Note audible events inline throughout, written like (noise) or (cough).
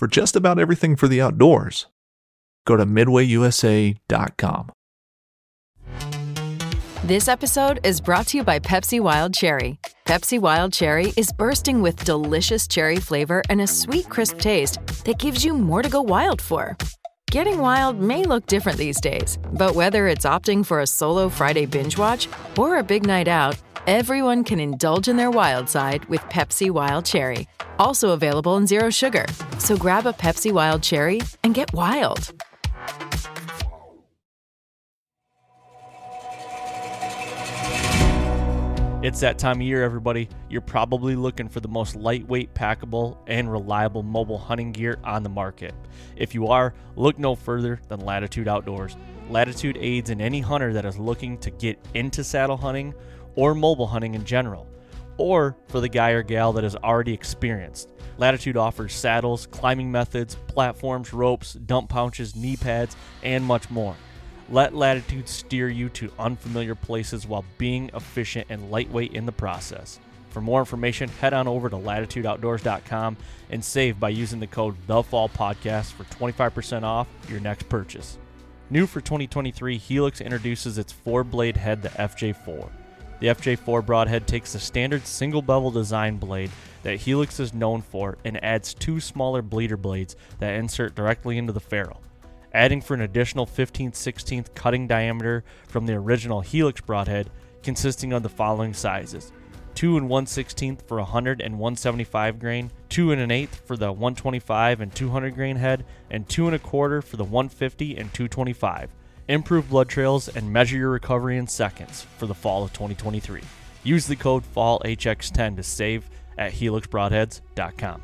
for just about everything for the outdoors. Go to midwayusa.com. This episode is brought to you by Pepsi Wild Cherry. Pepsi Wild Cherry is bursting with delicious cherry flavor and a sweet, crisp taste that gives you more to go wild for. Getting wild may look different these days, but whether it's opting for a solo Friday binge watch or a big night out, everyone can indulge in their wild side with Pepsi Wild Cherry. Also available in Zero Sugar. So grab a Pepsi Wild Cherry and get wild. It's that time of year, everybody. You're probably looking for the most lightweight, packable, and reliable mobile hunting gear on the market. If you are, look no further than Latitude Outdoors. Latitude aids in any hunter that is looking to get into saddle hunting or mobile hunting in general, or for the guy or gal that is already experienced. Latitude offers saddles, climbing methods, platforms, ropes, dump pouches, knee pads, and much more. Let Latitude steer you to unfamiliar places while being efficient and lightweight in the process. For more information, head on over to latitudeoutdoors.com and save by using the code THEFALLPODCAST for 25% off your next purchase. New for 2023, Helix introduces its four blade head, the FJ4. The FJ4 broadhead takes the standard single bevel design blade that Helix is known for and adds two smaller bleeder blades that insert directly into the ferrule adding for an additional 15 16th cutting diameter from the original Helix broadhead, consisting of the following sizes 2 and 1 16th for 100 and 175 grain, 2 and an eighth for the 125 and 200 grain head, and 2 and a quarter for the 150 and 225. Improve blood trails and measure your recovery in seconds for the fall of 2023. Use the code FALLHX10 to save at helixbroadheads.com.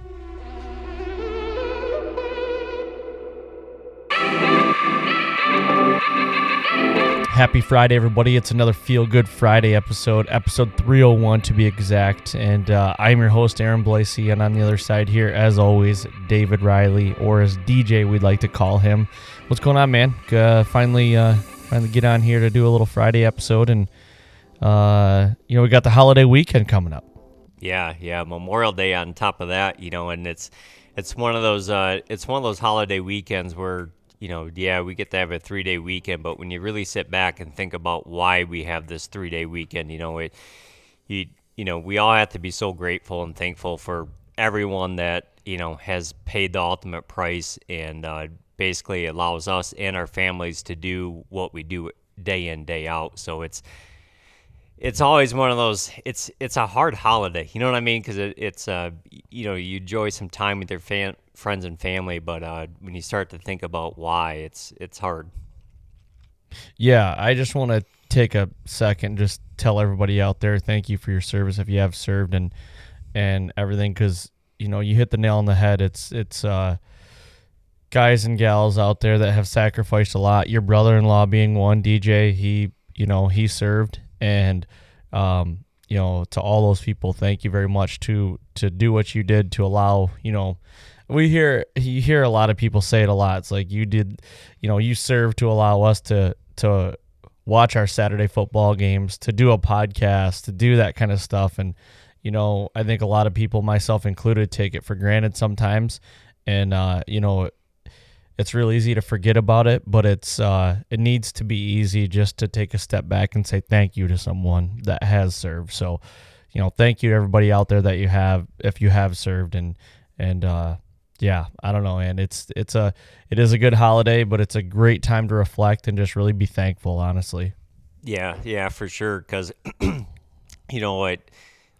Happy Friday, everybody. It's another Feel Good Friday episode, episode 301 to be exact. And uh, I'm your host, Aaron Blasey. And on the other side here, as always, David Riley, or as DJ we'd like to call him. What's going on, man? Uh, finally, uh, finally get on here to do a little Friday episode. And, uh, you know, we got the holiday weekend coming up. Yeah, yeah. Memorial Day on top of that, you know, and it's it's one of those uh, it's one of those holiday weekends where you know, yeah, we get to have a three day weekend, but when you really sit back and think about why we have this three day weekend, you know, it, you, you know, we all have to be so grateful and thankful for everyone that, you know, has paid the ultimate price and uh, basically allows us and our families to do what we do day in, day out. So it's, it's always one of those it's it's a hard holiday you know what i mean? Because it, it's uh you know you enjoy some time with your fan, friends and family but uh when you start to think about why it's it's hard. Yeah i just want to take a second just tell everybody out there thank you for your service if you have served and and everything because you know you hit the nail on the head it's it's uh guys and gals out there that have sacrificed a lot your brother-in-law being one dj he you know he served and um, you know to all those people thank you very much to to do what you did to allow you know we hear you hear a lot of people say it a lot. It's like you did you know you served to allow us to to watch our saturday football games to do a podcast to do that kind of stuff. And you know i think a lot of people myself included take it for granted sometimes. And uh, you know it's real easy to forget about it, but it's uh, it needs to be easy just to take a step back and say thank you to someone that has served. So, you know, thank you to everybody out there that you have if you have served and and uh, yeah, I don't know, and it's it's a it is a good holiday, but it's a great time to reflect and just really be thankful, honestly. Yeah, yeah, for sure. Because (clears throat) you know what,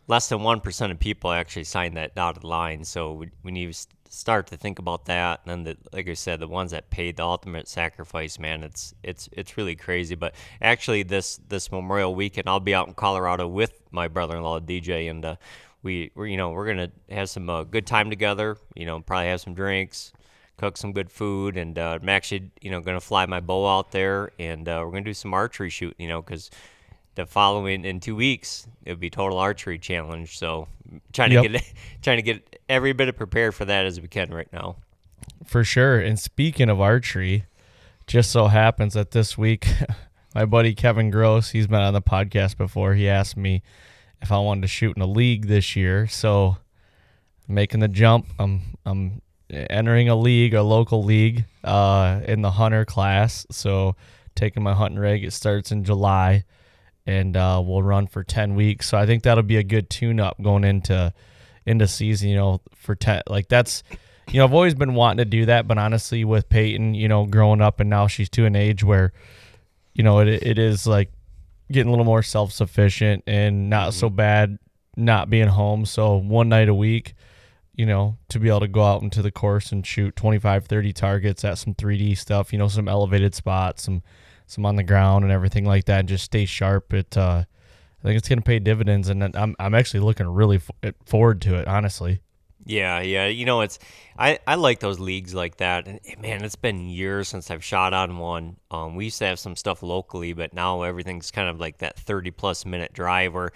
less than one percent of people actually sign that dotted line. So when you start to think about that, and then the, like I said, the ones that paid the ultimate sacrifice, man, it's it's it's really crazy. But actually, this this Memorial Weekend, I'll be out in Colorado with my brother-in-law DJ, and uh, we we're, you know we're gonna have some uh, good time together. You know, probably have some drinks, cook some good food, and uh, I'm actually you know gonna fly my bow out there, and uh, we're gonna do some archery shooting. You know, because the following in two weeks it would be total archery challenge. So trying to yep. get (laughs) trying to get every bit of prepared for that as we can right now. For sure. And speaking of archery, just so happens that this week (laughs) my buddy Kevin Gross, he's been on the podcast before. He asked me if I wanted to shoot in a league this year. So making the jump. I'm I'm entering a league, a local league, uh, in the hunter class. So taking my hunting rig. It starts in July, and uh, we'll run for ten weeks. So I think that'll be a good tune up going into into season. You know, for ten like that's. You know, I've always been wanting to do that, but honestly, with Peyton, you know, growing up and now she's to an age where, you know, it it is like getting a little more self sufficient and not so bad not being home. So one night a week, you know, to be able to go out into the course and shoot 25, 30 targets at some 3D stuff, you know, some elevated spots, some some on the ground and everything like that, and just stay sharp. It, uh, I think it's going to pay dividends, and I'm I'm actually looking really forward to it, honestly. Yeah, yeah. You know, it's I, I like those leagues like that. And eh, man, it's been years since I've shot on one. Um, we used to have some stuff locally, but now everything's kind of like that 30 plus minute drive where,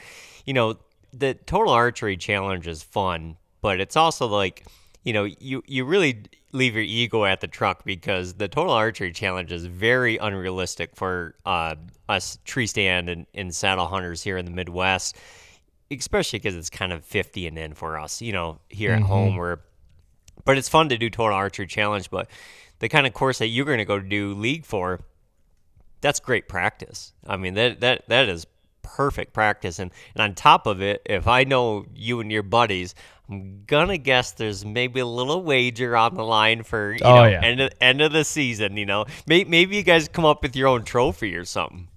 you know, the total archery challenge is fun, but it's also like, you know, you you really leave your ego at the truck because the total archery challenge is very unrealistic for uh, us tree stand and, and saddle hunters here in the Midwest especially because it's kind of 50 and in for us, you know, here Mm-hmm. at home where but it's fun to do total archery challenge, but the kind of course that you're going to go do league for that's great practice. I mean, that that that is perfect practice and and on top of it, if I know you and your buddies, I'm gonna guess there's maybe a little wager on the line for you Oh, know yeah. end of, end of the season. You know, maybe, maybe you guys come up with your own trophy or something.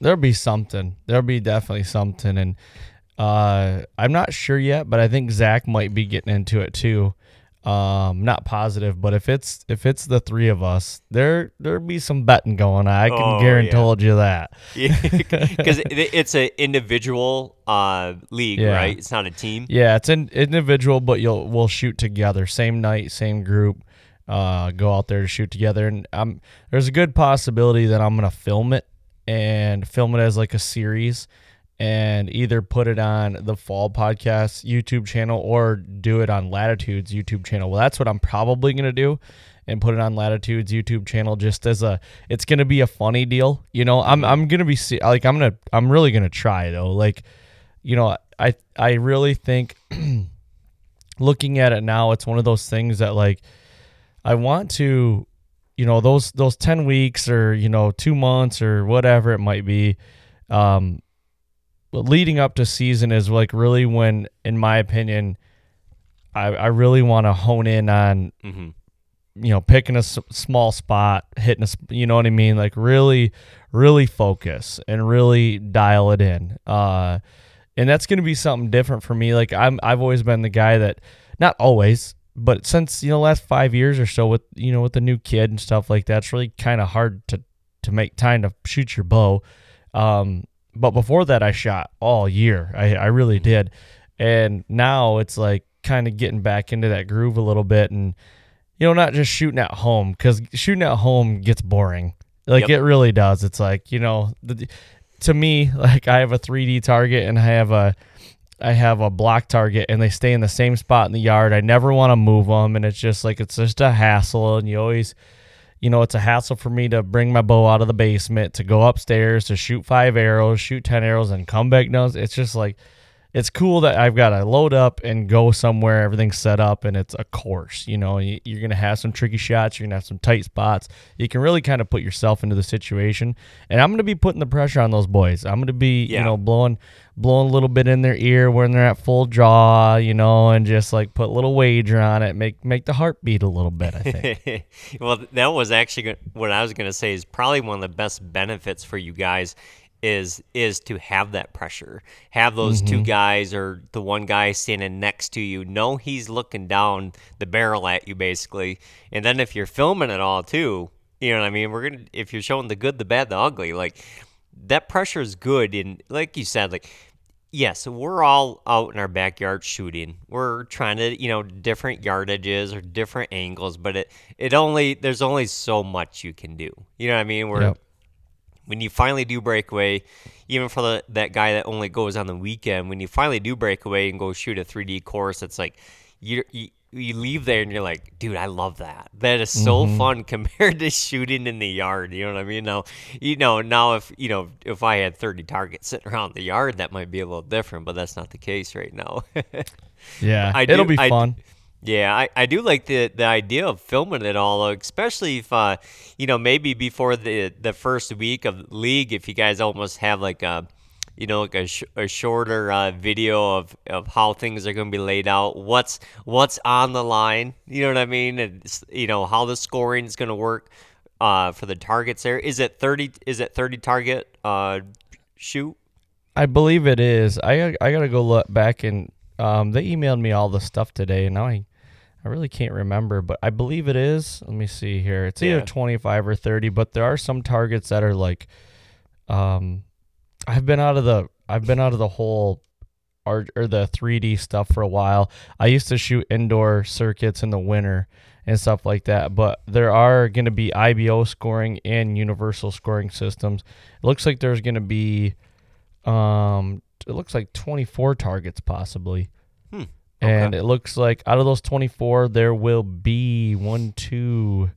There'll be something. There'll be definitely something, and uh, I'm not sure yet, but I think Zach might be getting into it too. Um, not positive, but if it's if it's the three of us, there there'll be some betting going on. I can Oh, guarantee yeah. you that. (laughs) because it, it's an individual uh, league, Yeah. right? It's not a team. Yeah, it's an individual, but you'll we'll shoot together, same night, same group. Uh, go out there to shoot together, and um, there's a good possibility that I'm gonna film it and film it as like a series, and either put it on the Fall Podcast YouTube channel or do it on Latitude's YouTube channel. Well, that's what I'm probably gonna do, and put it on Latitude's YouTube channel just as a. It's gonna be a funny deal, you know. I'm I'm gonna be like I'm gonna I'm really gonna try though, like you know, I I really think (clears throat) looking at it now, it's one of those things that like I want to, you know, those those ten weeks or you know two months or whatever it might be, um, leading up to season is like really when, in my opinion, I I really want to hone in on hmm you know picking a s- small spot hitting a s- you know what i mean? Like really really focus and really dial it in. Uh and that's going to be something different for me. Like i'm i've always been the guy that not always but since you know last 5 years or so with you know with the new kid and stuff like that it's really kind of hard to to make time to shoot your bow. Um but before that i shot all year i i really mm-hmm. did and now it's like kind of getting back into that groove a little bit and you know, not just shooting at home because shooting at home gets boring. Like Yep. it really does. It's like you know, the, to me, (laughs) like I have a 3D target and I have a, I have a block target, and they stay in the same spot in the yard. I never want to move them, and it's just like it's just a hassle. And you always, you know, it's a hassle for me to bring my bow out of the basement to go upstairs to shoot five arrows, shoot ten arrows, and come back down. It's just like it's cool that I've got to load up and go somewhere, everything's set up, and it's a course. You know, You- you're going to have some tricky shots, you're going to have some tight spots. You can really kind of put yourself into the situation. And I'm going to be putting the pressure on those boys. I'm going to be, you know, blowing blowing a little bit in their ear when they're at full draw, you know, and just like put a little wager on it, make make the heart beat a little bit, I think. (laughs) well, that was actually what I was going to say is probably one of the best benefits for you guys is is to have that pressure. Have those two mm-hmm. guys or the one guy standing next to you know he's looking down the barrel at you basically. And then if you're filming it all too, you know what I mean? We're to if you're showing the good, the bad, the ugly, like that pressure is good and like you said like yes, we're all out in our backyard shooting. We're trying to, you know, different yardages or different angles, but it it only there's only so much you can do. You know what I mean? Where Yep. When you finally do break away, even for the, that guy that only goes on the weekend, when you finally do break away and go shoot a 3D course, it's like you you, you leave there and you're like, dude, I love that. That is so mm-hmm. fun (laughs) compared to shooting in the yard. You know what I mean? Now, you know, now if you know if I had 30 targets sitting around the yard, that might be a little different, but that's not the case right now. (laughs) Yeah, I it'll do- be I- fun. Yeah, I, I do like the the idea of filming it all, especially if uh, you know maybe before the the first week of league, if you guys almost have like a you know like a, sh- a shorter uh, video of, of how things are going to be laid out, what's what's on the line, you know what I mean, and you know how the scoring is going to work uh, for the targets there. Is it thirty? Is it thirty target uh, shoot? I believe it is. I I gotta go look back and um, they emailed me all the stuff today, and I I really can't remember, but I believe it is. Let me see here. It's either Yeah. twenty five or thirty, but there are some targets that are like, um, I've been out of the I've been out of the whole art or the three D stuff for a while. I used to shoot indoor circuits in the winter and stuff like that, but there are going to be IBO scoring and universal scoring systems. It looks like there's going to be um, it looks like 24 targets possibly. And okay. it looks like out of those 24, there will be one, two,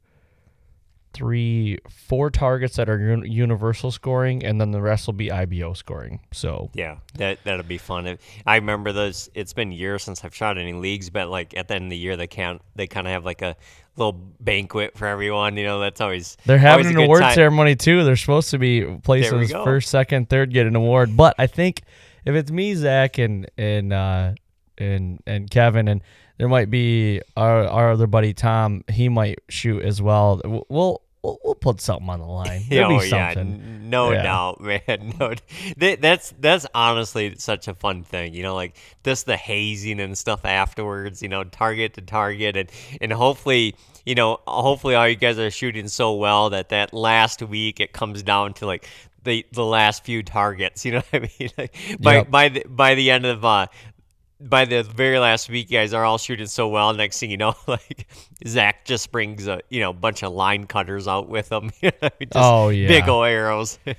three, four targets that are un- universal scoring, and then the rest will be IBO scoring. So Yeah, that that'll be fun. I remember those. It's been years since I've shot any leagues, but like at the end of the year, they can they kind of have like a little banquet for everyone. You know, that's always they're always having a an award time. ceremony too. They're supposed to be places first, second, third get an award. But I think if it's me, Zach, and and uh, and and Kevin, and there might be our our other buddy Tom, he might shoot as well. We'll we'll, we'll put something on the line. (laughs) There'll oh be yeah, no Yeah. doubt, (laughs) man. No, that, that's that's honestly such a fun thing. You know, like just the hazing and stuff afterwards. You know, target to target, and and hopefully, you know, hopefully all you guys are shooting so well that that last week it comes down to like. The, the last few targets, (laughs) you know what I mean? Like by Yep. by the by the end of uh, by the very last week, you guys are all shooting so well. Next thing you know, (laughs) like Zach just brings a you know bunch of line cutters out with him. (laughs) Just Oh, yeah. big old arrows. (laughs)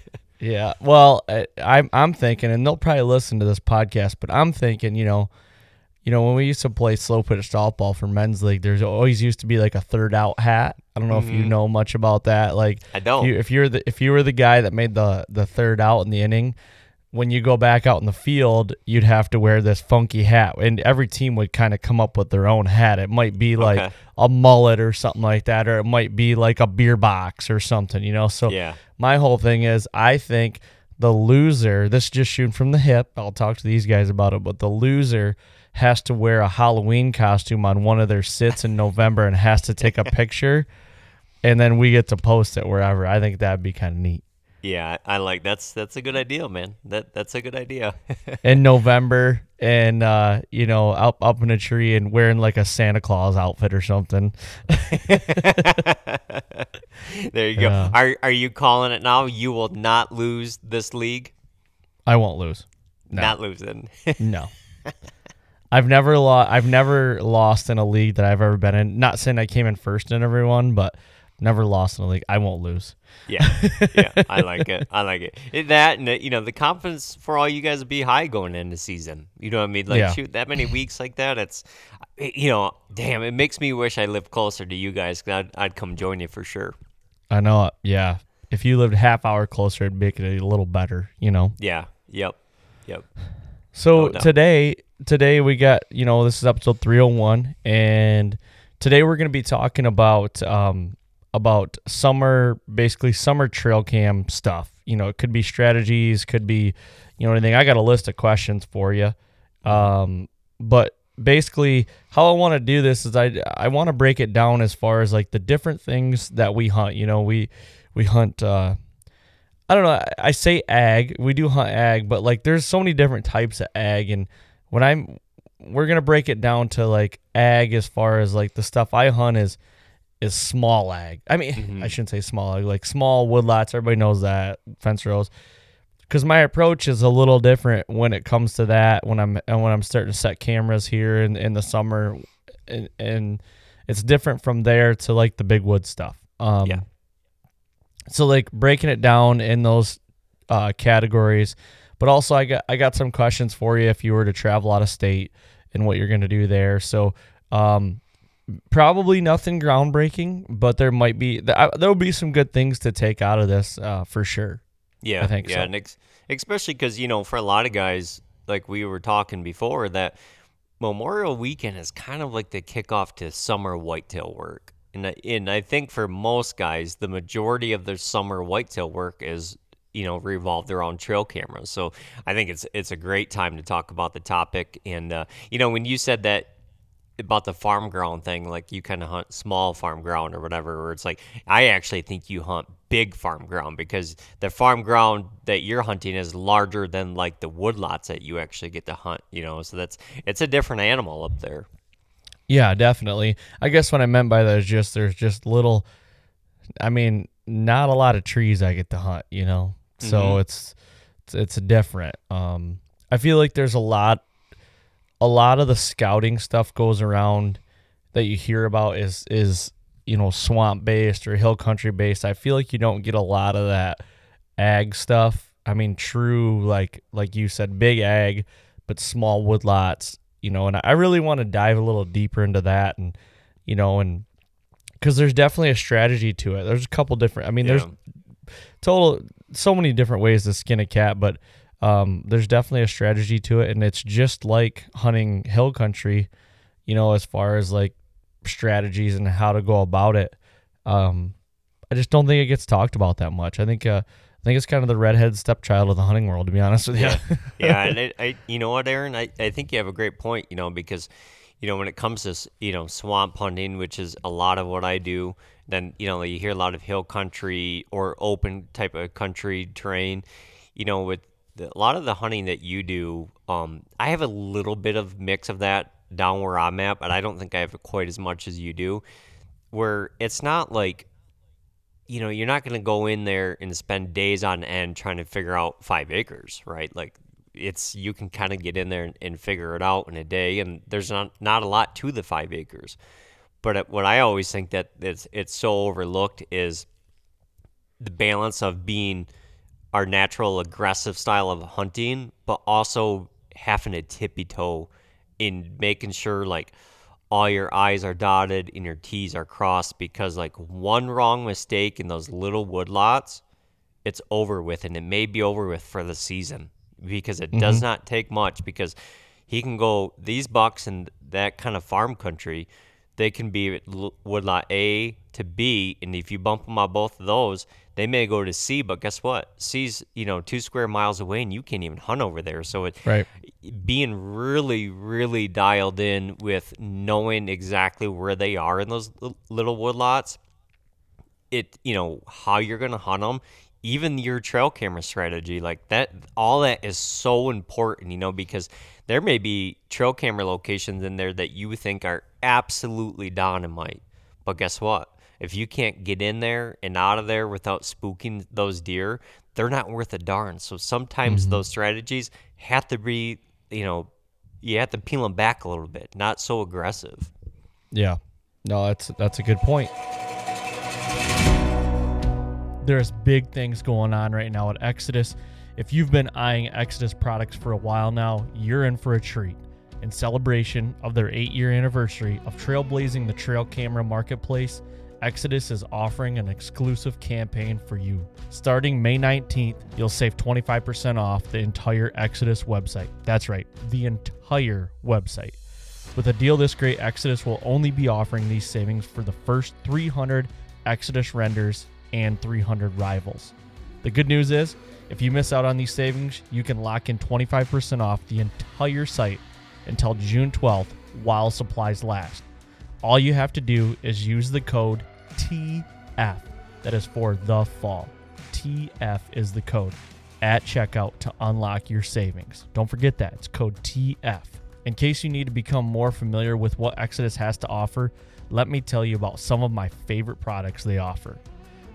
Yeah. Well, I, I'm I'm thinking, and they'll probably listen to this podcast, but I'm thinking, you know, you know, when we used to play slow pitch softball for men's league, there's always used to be like a third out hat. I don't know if you mm-hmm. know much about that. Like, I don't. You, if you're the if you were the guy that made the the third out in the inning, when you go back out in the field, you'd have to wear this funky hat, and every team would kind of come up with their own hat. It might be like Okay. a mullet or something like that, or it might be like a beer box or something, you know. So Yeah. my whole thing is, I think the loser. This is just shooting from the hip. I'll talk to these guys about it, but the loser has to wear a Halloween costume on one of their sits in November and has to take a (laughs) picture, and then we get to post it wherever. I think that'd be kind of neat. Yeah, I like that's that's a good idea, man. That that's a good idea. (laughs) in November and uh, you know, up up in a tree and wearing like a Santa Claus outfit or something. (laughs) there you go. Yeah. Are are you calling it now? You will not lose this league. I won't lose. No. Not losing. (laughs) No. I've never lost I've never lost in a league that I've ever been in. Not saying I came in first in everyone, but never lost in a league. I won't lose. yeah, yeah. I (laughs) like it. I like it. It- That and uh, you know the confidence for all you guys will be high going into season. You know what I mean? Like Yeah. shoot that many weeks like that. It's you know, damn. It makes me wish I lived closer to you guys. i I'd I'd come join you for sure. I know. Yeah. If you lived half hour closer it'd make it a little better, you know. Yeah. Yep. Yep. So No today, today we got you know this is episode three hundred one, and today we're going to be talking about um about summer, basically summer trail cam stuff. You know, it could be strategies, could be you know anything. I got a list of questions for you, um, but basically how I want to do this is I I want to break it down as far as like the different things that we hunt. You know, we we hunt. uh I don't know. I- I say ag. We do hunt ag, but like there's so many different types of ag, and when I'm, we're gonna break it down to like ag as far as like the stuff I hunt is is small ag. I mean, (laughs) I shouldn't say small ag, like small woodlots. Everybody knows that fence rows. Because my approach is a little different when it comes to that. When I'm and when I'm starting to set cameras here in in the summer, and, and it's different from there to like the big wood stuff. Um, Yeah. so like breaking it down in those uh, categories, but also I got I got some questions for you if you were to travel out of state and what you're going to do there. So um, probably nothing groundbreaking, but there might be there will be some good things to take out of this uh, for sure. Yeah, I think yeah, so. and ex- especially because you know, for a lot of guys, like we were talking before, that Memorial Weekend is kind of like the kickoff to summer whitetail work. And I, and I think for most guys, the majority of their summer whitetail work is you know revolved around trail cameras. So I think it's it's a great time to talk about the topic. And uh, you know when you said that about the farm ground thing, like you kind of hunt small farm ground or whatever, where it's like I actually think you hunt big farm ground because the farm ground that you're hunting is larger than like the woodlots that you actually get to hunt. You know, so that's it's a different animal up there. Yeah, definitely. I guess what I meant by that is just there's just little. I mean, not a lot of trees I get to hunt. You know, so Mhm. it's it's it's different. Um, I feel like there's a lot, a lot of the scouting stuff goes around that you hear about is is you know swamp based or hill country based. I feel like you don't get a lot of that ag stuff. I mean, true like like you said, big ag, but small woodlots. You know, and I really want to dive a little deeper into that, and you know, and because there's definitely a strategy to it. There's a couple different. I mean, there's total so many different ways to skin a cat, but um, there's definitely a strategy to it, and it's just like hunting hill country, you know, as far as like strategies and how to go about it. Um, I just don't think it gets talked about that much. I think uh, I think it's kind of the redhead stepchild of the hunting world, to be honest with you. Yeah, (laughs) yeah, and I, I, you know what, Aaron, I, I think you have a great point. You know, because you know when it comes to you know swamp hunting, which is a lot of what I do, then you know you hear a lot of hill country or open type of country terrain. You know, with a lot of the hunting that you do, um, I have a little bit of mix of that down where I'm at, but I don't think I have quite as much as you do. Where it's not like you know, you're not going to go in there and spend days on end trying to figure out five acres, right? Like it's you can kind of get in there and, and figure it out in a day, and there's not not a lot to the five acres. But what I always think that it's it's so overlooked is the balance of being our natural aggressive style of hunting, but also having a tippy toe in making sure like all your I's are dotted and your T's are crossed because like one wrong mistake in those little woodlots, it's over with and it may be over with for the season because it does mm-hmm. not take much because he can go these bucks in that kind of farm country they can be woodlot A to B, and if you bump them on both of those, they may go to C. But guess what? C's you know two square miles away, and you can't even hunt over there. So it Right. being really, really dialed in with knowing exactly where they are in those li- little woodlots. It you know how you're gonna hunt them. Even your trail camera strategy, like that, all that is so important, you know, because there may be trail camera locations in there that you think are absolutely dynamite. But guess what? If you can't get in there and out of there without spooking those deer, they're not worth a darn. So sometimes mm-hmm. those strategies have to be, you know, you have to peel them back a little bit, not so aggressive. Yeah. No, that's that's a good point. There's big things going on right now at Exodus. If you've been eyeing Exodus products for a while now, you're in for a treat. In celebration of their 8-year anniversary of trailblazing the trail camera marketplace, Exodus is offering an exclusive campaign for you. Starting May 19th, you'll save 25% off the entire Exodus website. That's right, the entire website. With a deal this great, Exodus will only be offering these savings for the first 300 Exodus renders and 300 rivals. The good news is, if you miss out on these savings, you can lock in 25% off the entire site until June 12th while supplies last. All you have to do is use the code TF, that is for the fall. TF is the code at checkout to unlock your savings. Don't forget that. It's code TF. In case you need to become more familiar with what Exodus has to offer, let me tell you about some of my favorite products they offer.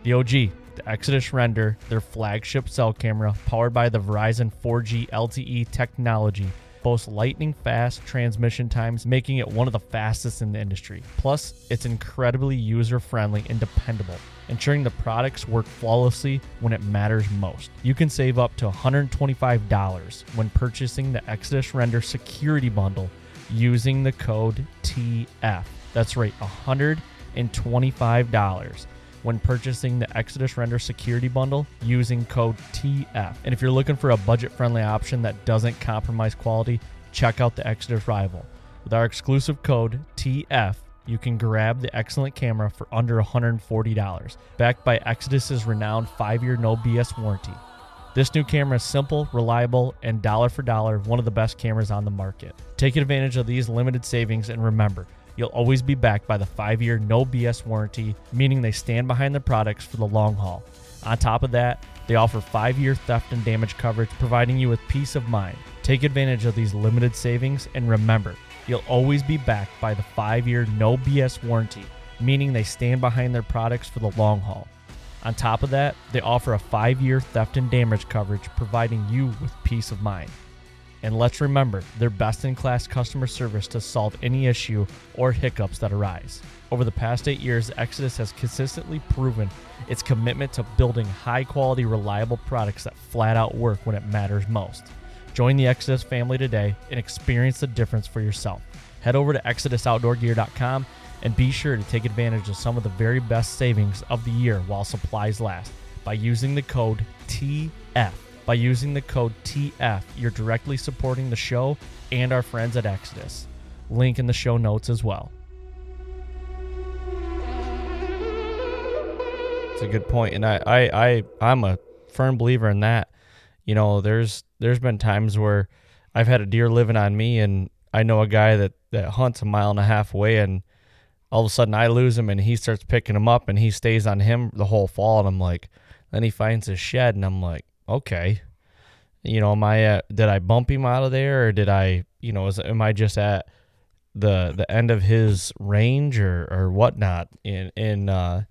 The OG, the Exodus Render, their flagship cell camera powered by the Verizon 4G LTE technology, boasts lightning fast transmission times, making it one of the fastest in the industry. Plus, it's incredibly user friendly and dependable, ensuring the products work flawlessly when it matters most. You can save up to $125 when purchasing the Exodus Render Security Bundle using the code TF. That's right, $125 when purchasing the Exodus Render Security Bundle using code TF. And if you're looking for a budget friendly option that doesn't compromise quality, check out the Exodus Rival. With our exclusive code TF, you can grab the excellent camera for under $140, backed by Exodus's renowned 5-year no BS warranty. This new camera is simple, reliable, and dollar for dollar, one of the best cameras on the market. Take advantage of these limited savings and remember, you'll always be backed by the 5-year no BS warranty, meaning they stand behind the products for the long haul. On top of that, they offer 5-year theft and damage coverage, providing you with peace of mind. Take advantage of these limited savings and remember, you'll always be backed by the 5-year no BS warranty, meaning they stand behind their products for the long haul. On top of that, they offer a 5-year theft and damage coverage, providing you with peace of mind. And let's remember their best in class customer service to solve any issue or hiccups that arise. Over the past eight years, Exodus has consistently proven its commitment to building high quality, reliable products that flat out work when it matters most. Join the Exodus family today and experience the difference for yourself. Head over to ExodusOutdoorGear.com and be sure to take advantage of some of the very best savings of the year while supplies last by using the code TF. By using the code TF, you're directly supporting the show and our friends at Exodus. Link in the show notes as well. It's a good point, and I, I, I, I'm a firm believer in that. You know, there's there's been times where I've had a deer living on me, and I know a guy that that hunts a mile and a half away, and all of a sudden I lose him, and he starts picking him up, and he stays on him the whole fall, and I'm like, then he finds his shed, and I'm like, okay, you know, am I at, did I bump him out of there, or did I, you know, is, am I just at the the end of his range or or whatnot? And and uh,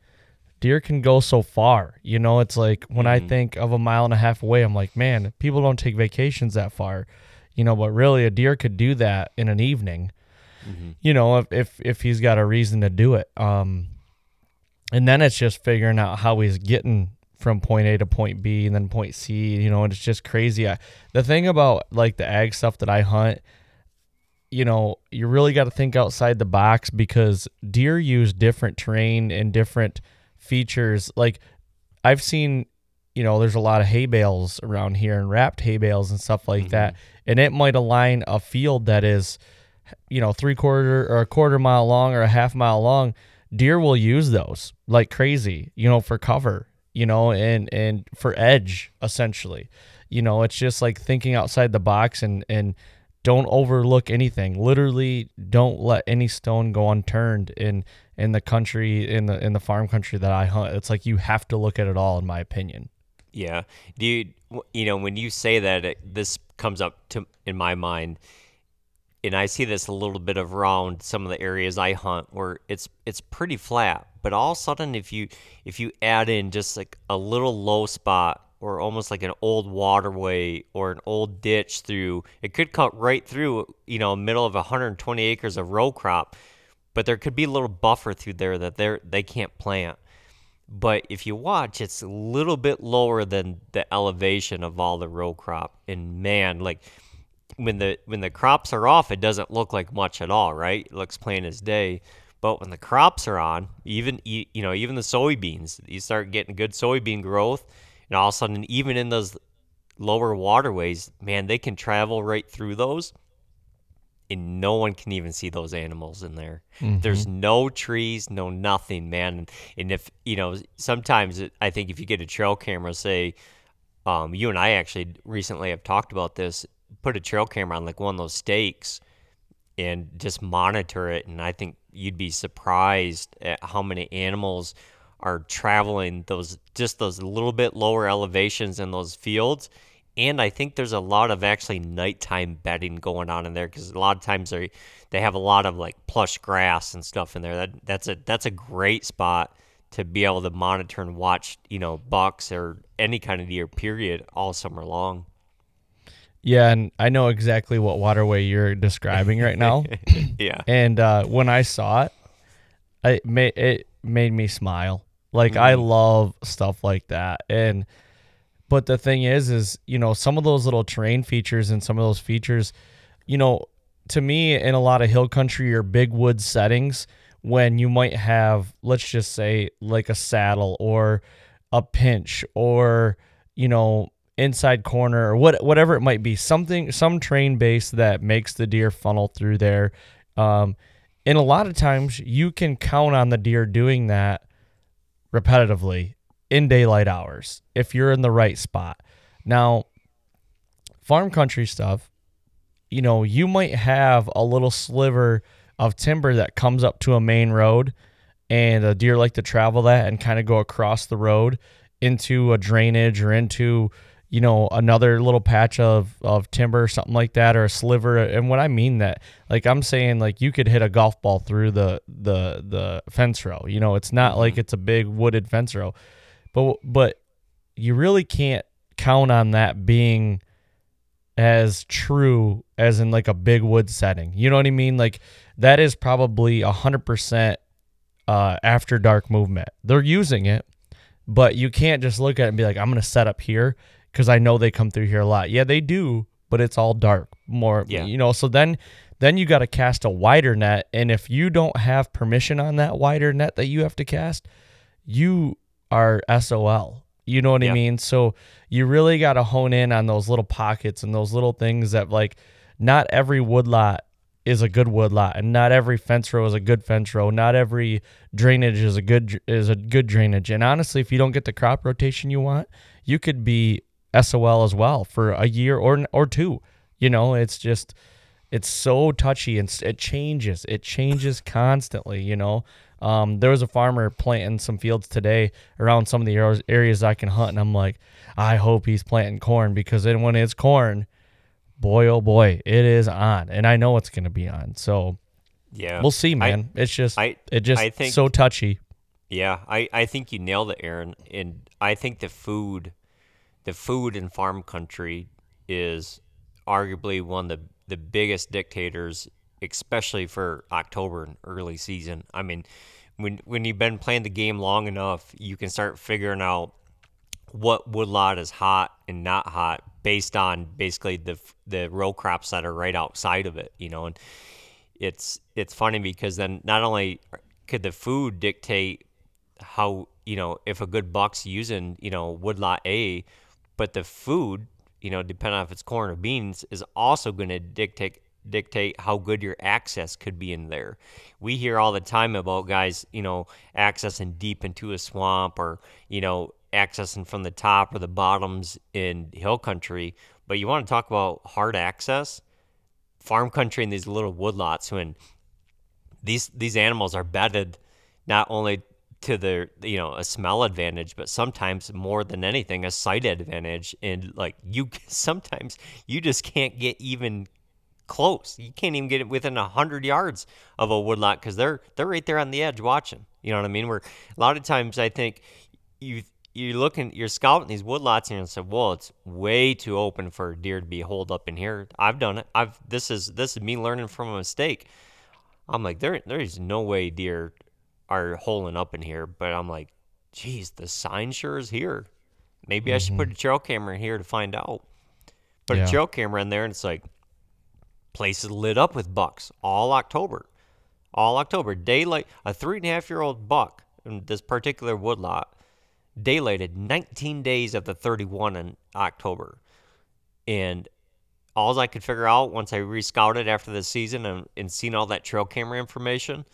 deer can go so far. You know, it's like when I Mhm. think of a mile and a half away, I'm like, man, people don't take vacations that far. You know, but really a deer could do that in an evening. You know, if if if he's got a reason to do it. Um and then it's just figuring out how he's getting from point A to point B and then point C, you know, and it's just crazy. I, the thing about like the ag stuff that I hunt, you know, you really got to think outside the box because deer use different terrain and different features. Like I've seen, you know, there's a lot of hay bales around here and wrapped hay bales and stuff like that. Mm-hmm. And it might align a field that is, you know, three quarter or a quarter mile long or a half mile long. Deer will use those like crazy, you know, for cover, you know, and and for edge essentially. You know, it's just like thinking outside the box and and don't overlook anything. Literally, don't let any stone go unturned in in the country in the in the farm country that I hunt. It's like you have to look at it all, in my opinion. Yeah, dude. You know, when you say that, it, this comes up to in my mind, and I see this a little bit of around some of the areas I hunt where it's it's pretty flat, but all of a sudden, if you if you add in just like a little low spot or almost like an old waterway or an old ditch through, it could cut right through, you know, middle of 120 acres of row crop, but there could be a little buffer through there that they they can't plant. But if you watch, it's a little bit lower than the elevation of all the row crop. And man, like when the when the crops are off, it doesn't look like much at all, right? It looks plain as day. But when the crops are on, even you know even the soybeans, you start getting good soybean growth, and all of a sudden, even in those lower waterways, man, they can travel right through those, and no one can even see those animals in there. There's no trees, no nothing, man. And, and if you know, sometimes it, I think if you get a trail camera, say, um, you and I actually recently have talked about this. Put a trail camera on like one of those stakes and just monitor it, and I think you'd be surprised at how many animals are traveling those just those little bit lower elevations in those fields. And I think there's a lot of actually nighttime bedding going on in there because a lot of times they they have a lot of like plush grass and stuff in there. That that's a that's a great spot to be able to monitor and watch you know bucks or any kind of deer period all summer long. Yeah, and I know exactly what waterway you're describing right now. (laughs) yeah. and uh, when I saw it, it made it made me smile. Like I love stuff like that, and but the thing is, is you know some of those little terrain features and some of those features, you know, to me in a lot of hill country or big woods settings, when you might have let's just say like a saddle or a pinch or you know inside corner or what whatever it might be something some train base that makes the deer funnel through there Um, and a lot of times you can count on the deer doing that repetitively in daylight hours if you're in the right spot. Now, farm country stuff, you know, you might have a little sliver of timber that comes up to a main road and a deer like to travel that and kind of go across the road into a drainage or into you know another little patch of of timber or something like that or a sliver. And what i mean that like i'm saying like you could hit a golf ball through the the the fence row. You know it's not mm-hmm. like it's a big wooded fence row. But but you really can't count on that being as true as in like a big wood setting. You know what i mean? Like that is probably a hundred percent uh after dark movement. They're using it but you can't just look at it and be like i'm gonna set up here because I know they come through here a lot. Yeah, they do, but it's all dark. More, yeah. you know. So then, then you got to cast a wider net, and if you don't have permission on that wider net that you have to cast, you are SOL. You know what yeah. I mean? So you really got to hone in on those little pockets and those little things that like not every woodlot is a good woodlot and not every fence row is a good fence row. Not every drainage is a good is a good drainage. And honestly, if you don't get the crop rotation you want, you could be SOL as well for a year or or two. You know, it's just it's so touchy and it changes. It changes (sighs) constantly. You know, um, there was a farmer planting some fields today around some of the areas I can hunt, and I'm like, I hope he's planting corn because then when it's corn, boy oh boy, it is on, and I know it's going to be on. So yeah, we'll see, man. I, it's just I, it just I think, so touchy. Yeah, I I think you nailed it, Aaron, and I think the food the food in farm country is arguably one of the, the biggest dictators, especially for October and early season. I mean, when when you've been playing the game long enough, you can start figuring out what woodlot is hot and not hot based on basically the the row crops that are right outside of it, you know. And it's it's funny because then not only could the food dictate how you know if a good buck's using you know woodlot A but the food, you know, depending on if it's corn or beans, is also going to dictate dictate how good your access could be in there. We hear all the time about guys, you know, accessing deep into a swamp or, you know, accessing from the top or the bottoms in hill country. But you want to talk about hard access? Farm country in these little woodlots when these these animals are bedded not only to the you know a smell advantage but sometimes more than anything a sight advantage. And like you (laughs) sometimes you just can't get even close. You can't even get it within a hundred yards of a woodlot because they're they're right there on the edge watching. You know what i mean? Where a lot of times i think you you're looking you're scouting these woodlots and you say well it's way too open for a deer to be holed up in here. I've done it. I've this is this is me learning from a mistake. I'm like there there's no way deer are holing up in here, but I'm like, geez, the sign sure is here. Maybe mm-hmm. I should put mm-hmm. a trail camera in here to find out. Put yeah. a trail camera in there, and it's like, place is lit up with bucks all October. All October. Daylight, a three and a half year old buck in this particular woodlot daylighted 19 days of the 31 in October. And all I could figure out once I rescouted after the season and, and seen all that trail camera information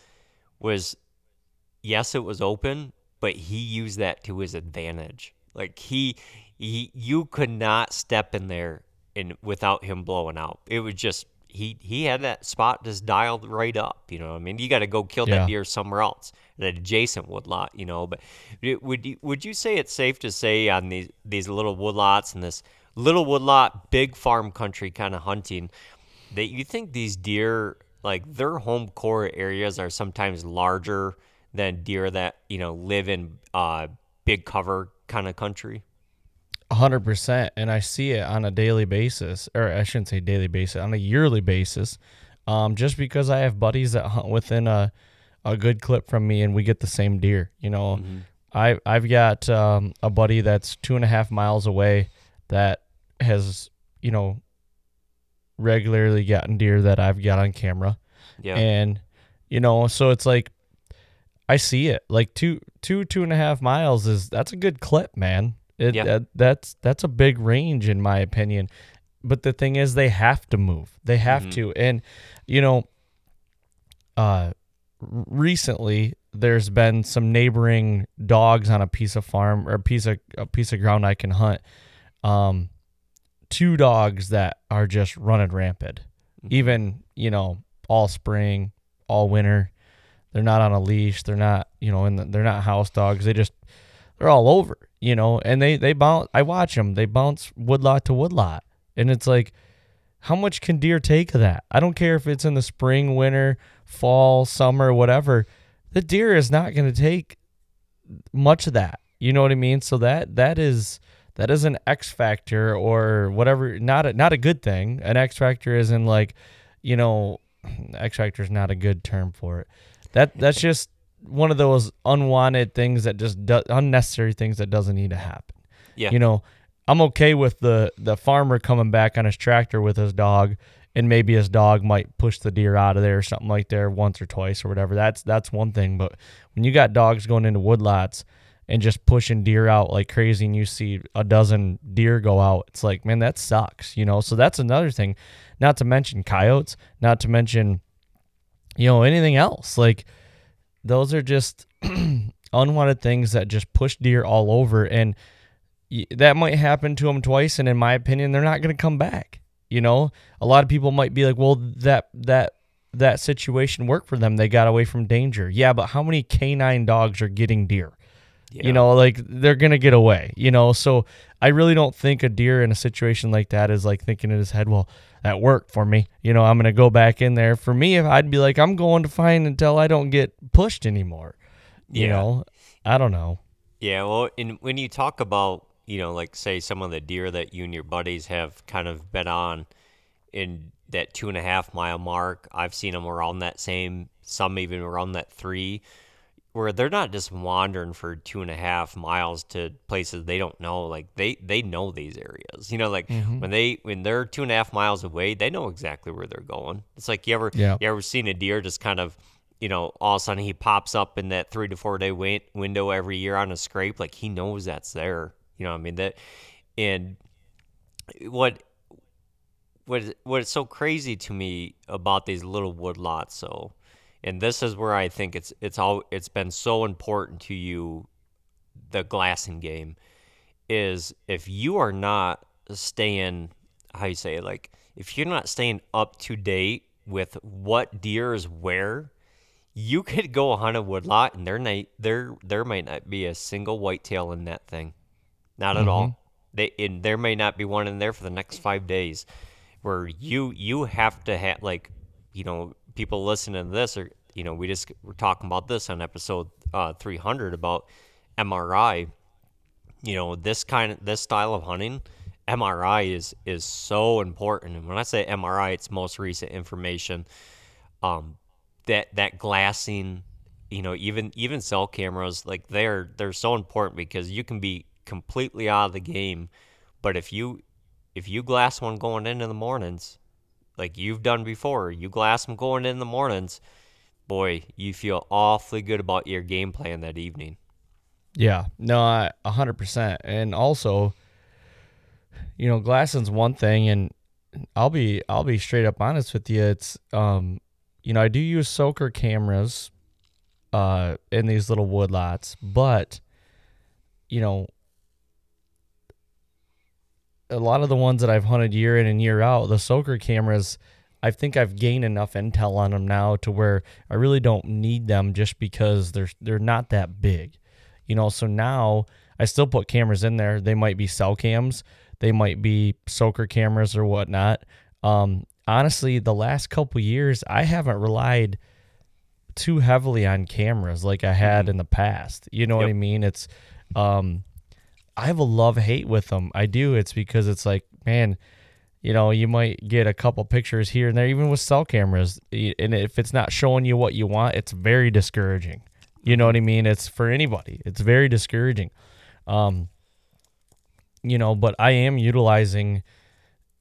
was yes, it was open, but he used that to his advantage. Like he, he you could not step in there and without him blowing out. It was just he he had that spot just dialed right up. You know, I mean, you got to go kill yeah. that deer somewhere else, an adjacent woodlot. You know, but would you, would you say it's safe to say on these these little woodlots and this little woodlot, big farm country kind of hunting that you think these deer like their home core areas are sometimes larger than deer that you know live in uh, big cover kind of country. hundred percent, and I see it on a daily basis, or I shouldn't say daily basis, on a yearly basis. Um, just because I have buddies that hunt within a a good clip from me, and we get the same deer. You know, mm-hmm. I I've got um, a buddy that's two and a half miles away that has you know regularly gotten deer that I've got on camera. Yeah. And you know, so it's like I see it. Like two, two, two and a half miles is that's a good clip, man. It, yeah. That, that's that's a big range in my opinion. But the thing is, they have to move. They have mm-hmm. to, and you know, uh, recently there's been some neighboring dogs on a piece of farm or a piece of a piece of ground I can hunt. Um, two dogs that are just running rampant, even you know all spring, all winter. They're not on a leash. They're not you know, and the, they're not house dogs. They just they're all over, you know, and they they bounce. I watch them. They bounce woodlot to woodlot, and it's like, how much can deer take of that? I don't care if it's in the spring, winter, fall, summer, whatever. The deer is not going to take much of that. You know what I mean? So that that is that is an X factor or whatever. Not a, not a good thing. An X factor is in like, you know, (clears throat) X factor is not a good term for it. That that's just one of those unwanted things that just do, unnecessary things that doesn't need to happen. Yeah. You know, I'm okay with the the farmer coming back on his tractor with his dog and maybe his dog might push the deer out of there or something like there once or twice or whatever. That's that's one thing, but when you got dogs going into woodlots and just pushing deer out like crazy and you see a dozen deer go out, it's like, man, that sucks, you know? So that's another thing. Not to mention coyotes, not to mention you know anything else. Like those are just (clears throat) unwanted things that just push deer all over and that might happen to them twice and in my opinion they're not going to come back you know? A lot of people might be like well that that that situation worked for them. They got away from danger. Yeah but how many canine dogs are getting deer you know like they're going to get away you know? So i really don't think a deer in a situation like that is like thinking in his head well that worked for me. You know i'm going to go back in there. For me if i'd be like i'm going to find until i don't get pushed anymore. You Yeah. know? I don't know. Yeah, well, and when you talk about, you know, like say some of the deer that you and your buddies have kind of been on in that two and a half mile mark, I've seen them around that same, some even around that three, where they're not just wandering for two and a half miles to places they don't know. Like they they know these areas. You know, like mm-hmm. when they when they're two and a half miles away, they know exactly where they're going. It's like you ever Yeah. you ever seen a deer just kind of you know, all of a sudden he pops up in that three to four day win- window every year on a scrape. Like he knows that's there. You know, what I mean that, and what what is, what is so crazy to me about these little wood lots, so, and this is where I think it's it's all it's been so important to you, the glassing game, is if you are not staying, how you say, it, like if you're not staying up to date with what deer is where, you could go hunt a woodlot and there might there there might not be a single whitetail in that thing, not at all. Mm-hmm. They and there may not be one in there for the next five days, where you you have to have like, you know, people listening to this or you know we just we're talking about this on episode uh, 300 about MRI. You know this kind of this style of hunting. MRI is is so important, and when I say MRI, it's most recent information. Um, that that glassing, you know, even even cell cameras, like they're they're so important because you can be completely out of the game, but if you if you glass one going in in the mornings, like you've done before, you glass them going in the mornings, boy, you feel awfully good about your game plan that evening. Yeah, no, I a hundred percent. And also, you know, glassing's one thing, and I'll be I'll be straight up honest with you. It's um, you know, I do use soaker cameras, uh, in these little wood lots, but you know, a lot of the ones that I've hunted year in and year out, the soaker cameras. I think I've gained enough intel on them now to where I really don't need them just because they're they're not that big. You know so now i still put cameras in there. They might be cell cams. They might be soaker cameras or whatnot. Um, honestly the last couple years i haven't relied too heavily on cameras like i had in the past. You know what i mean? It's um, i have a love hate with them i do it's because it's like man you know you might get a couple pictures here and there even with cell cameras and if it's not showing you what you want it's very discouraging you know what I mean? It's for anybody. It's very discouraging. Um, you know, but I am utilizing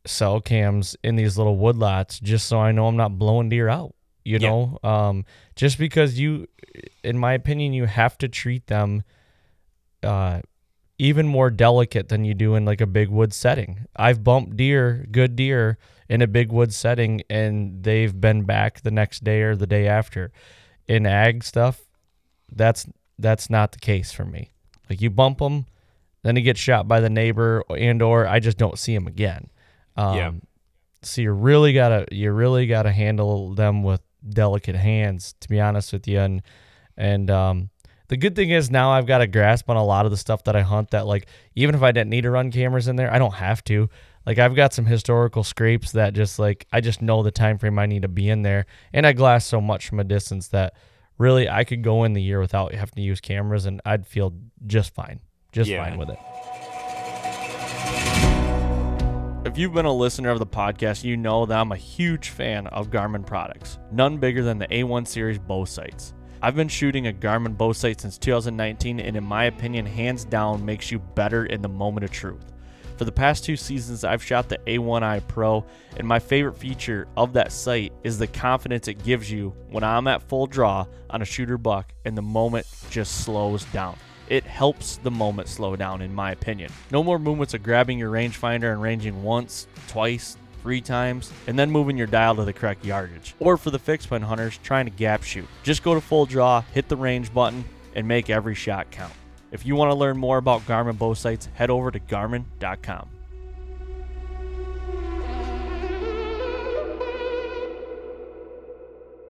cell cams in these little woodlots just so I know I'm not blowing deer out. You Yeah. know, um, just because you, in my opinion, you have to treat them, uh, even more delicate than you do in like a big wood setting. I've bumped deer, good deer, in a big wood setting, and they've been back the next day or the day after. In ag stuff, that's that's not the case for me. Like you bump them, then he gets shot by the neighbor, and or I just don't see him again. Um, Yeah. So you really gotta you really gotta handle them with delicate hands, to be honest with you. And and um, the good thing is now I've got a grasp on a lot of the stuff that I hunt. That like even if I didn't need to run cameras in there, I don't have to. Like I've got some historical scrapes that just like I just know the time frame I need to be in there, and I glass so much from a distance that really I could go in the year without having to use cameras, and I'd feel just fine, just Yeah. fine with it. If you've been a listener of the podcast, you know that I'm a huge fan of Garmin products. None bigger than the A1 series bow sights. I've been shooting a Garmin bow sight since 2019, and in my opinion, hands down, makes you better in the moment of truth. For the past two seasons, I've shot the A1i Pro, and my favorite feature of that sight is the confidence it gives you when I'm at full draw on a shooter buck and the moment just slows down. It helps the moment slow down, in my opinion. No more movements of grabbing your rangefinder and ranging once, twice, three times, and then moving your dial to the correct yardage. Or for the fixed point hunters trying to gap shoot, just go to full draw, hit the range button, and make every shot count. If you want to learn more about Garmin bow sights, head over to garmin.com.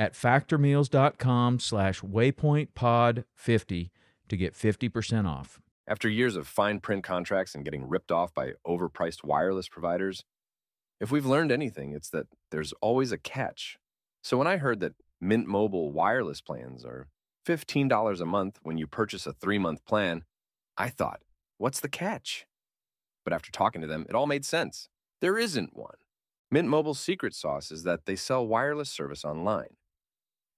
at factormeals.com slash waypointpod50 to get 50% off. After years of fine print contracts and getting ripped off by overpriced wireless providers, if we've learned anything, it's that there's always a catch. So when I heard that Mint Mobile wireless plans are $15 a month when you purchase a three month plan, I thought, what's the catch? But after talking to them, it all made sense. There isn't one. Mint Mobile's secret sauce is that they sell wireless service online.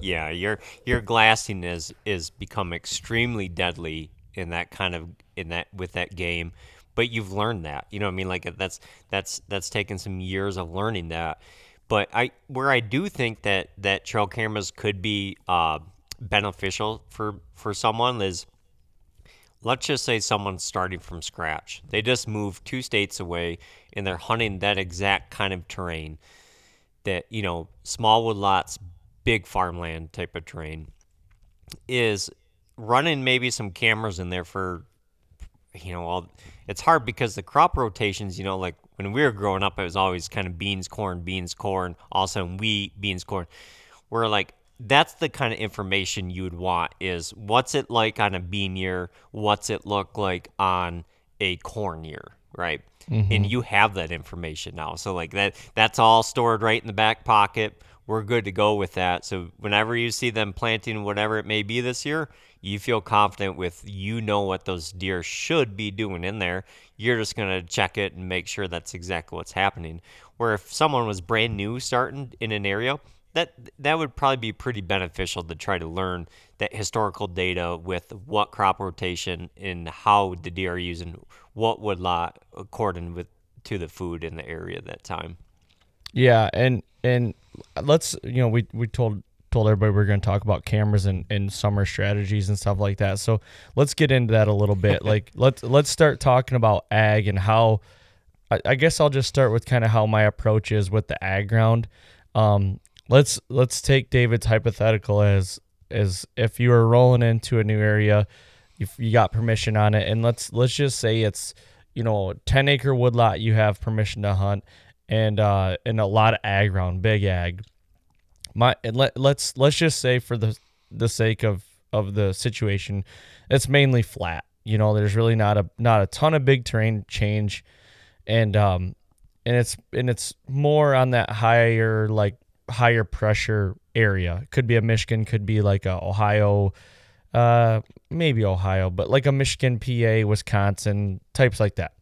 Yeah, your your glassing is is become extremely deadly in that kind of in that with that game. But you've learned that. You know what I mean? Like that's that's that's taken some years of learning that. But I where I do think that that trail cameras could be uh, beneficial for for someone is let's just say someone's starting from scratch. They just moved two states away and they're hunting that exact kind of terrain that, you know, small wood lots, big farmland type of terrain is running maybe some cameras in there for you know, all it's hard because the crop rotations, you know, like when we were growing up, it was always kind of beans, corn, beans, corn, all of a sudden wheat, beans, corn. We're like, that's the kind of information you would want is what's it like on a bean year? What's it look like on a corn year, right? And mm-hmm. you have that information now. So like that that's all stored right in the back pocket. We're good to go with that. So whenever you see them planting whatever it may be this year, you feel confident with you know what those deer should be doing in there. You're just gonna check it and make sure that's exactly what's happening. Where if someone was brand new starting in an area, that that would probably be pretty beneficial to try to learn that historical data with what crop rotation and how the deer are using what woodlot according with to the food in the area at that time. Yeah, and and let's you know we we told told everybody we are going to talk about cameras and, and summer strategies and stuff like that. So let's get into that a little bit. (laughs) like let's let's start talking about ag and how. I, I guess I'll just start with kind of how my approach is with the ag ground. Um, let's let's take David's hypothetical as as if you were rolling into a new area, if you got permission on it, and let's let's just say it's you know 10 acre woodlot you have permission to hunt and uh and a lot of ag ground big ag. My let, let's let's just say for the the sake of of the situation it's mainly flat you know there's really not a not a ton of big terrain change. And um and it's and it's more on that higher like higher pressure area. Could be a michigan could be like a ohio uh maybe ohio but like a michigan pa wisconsin types like that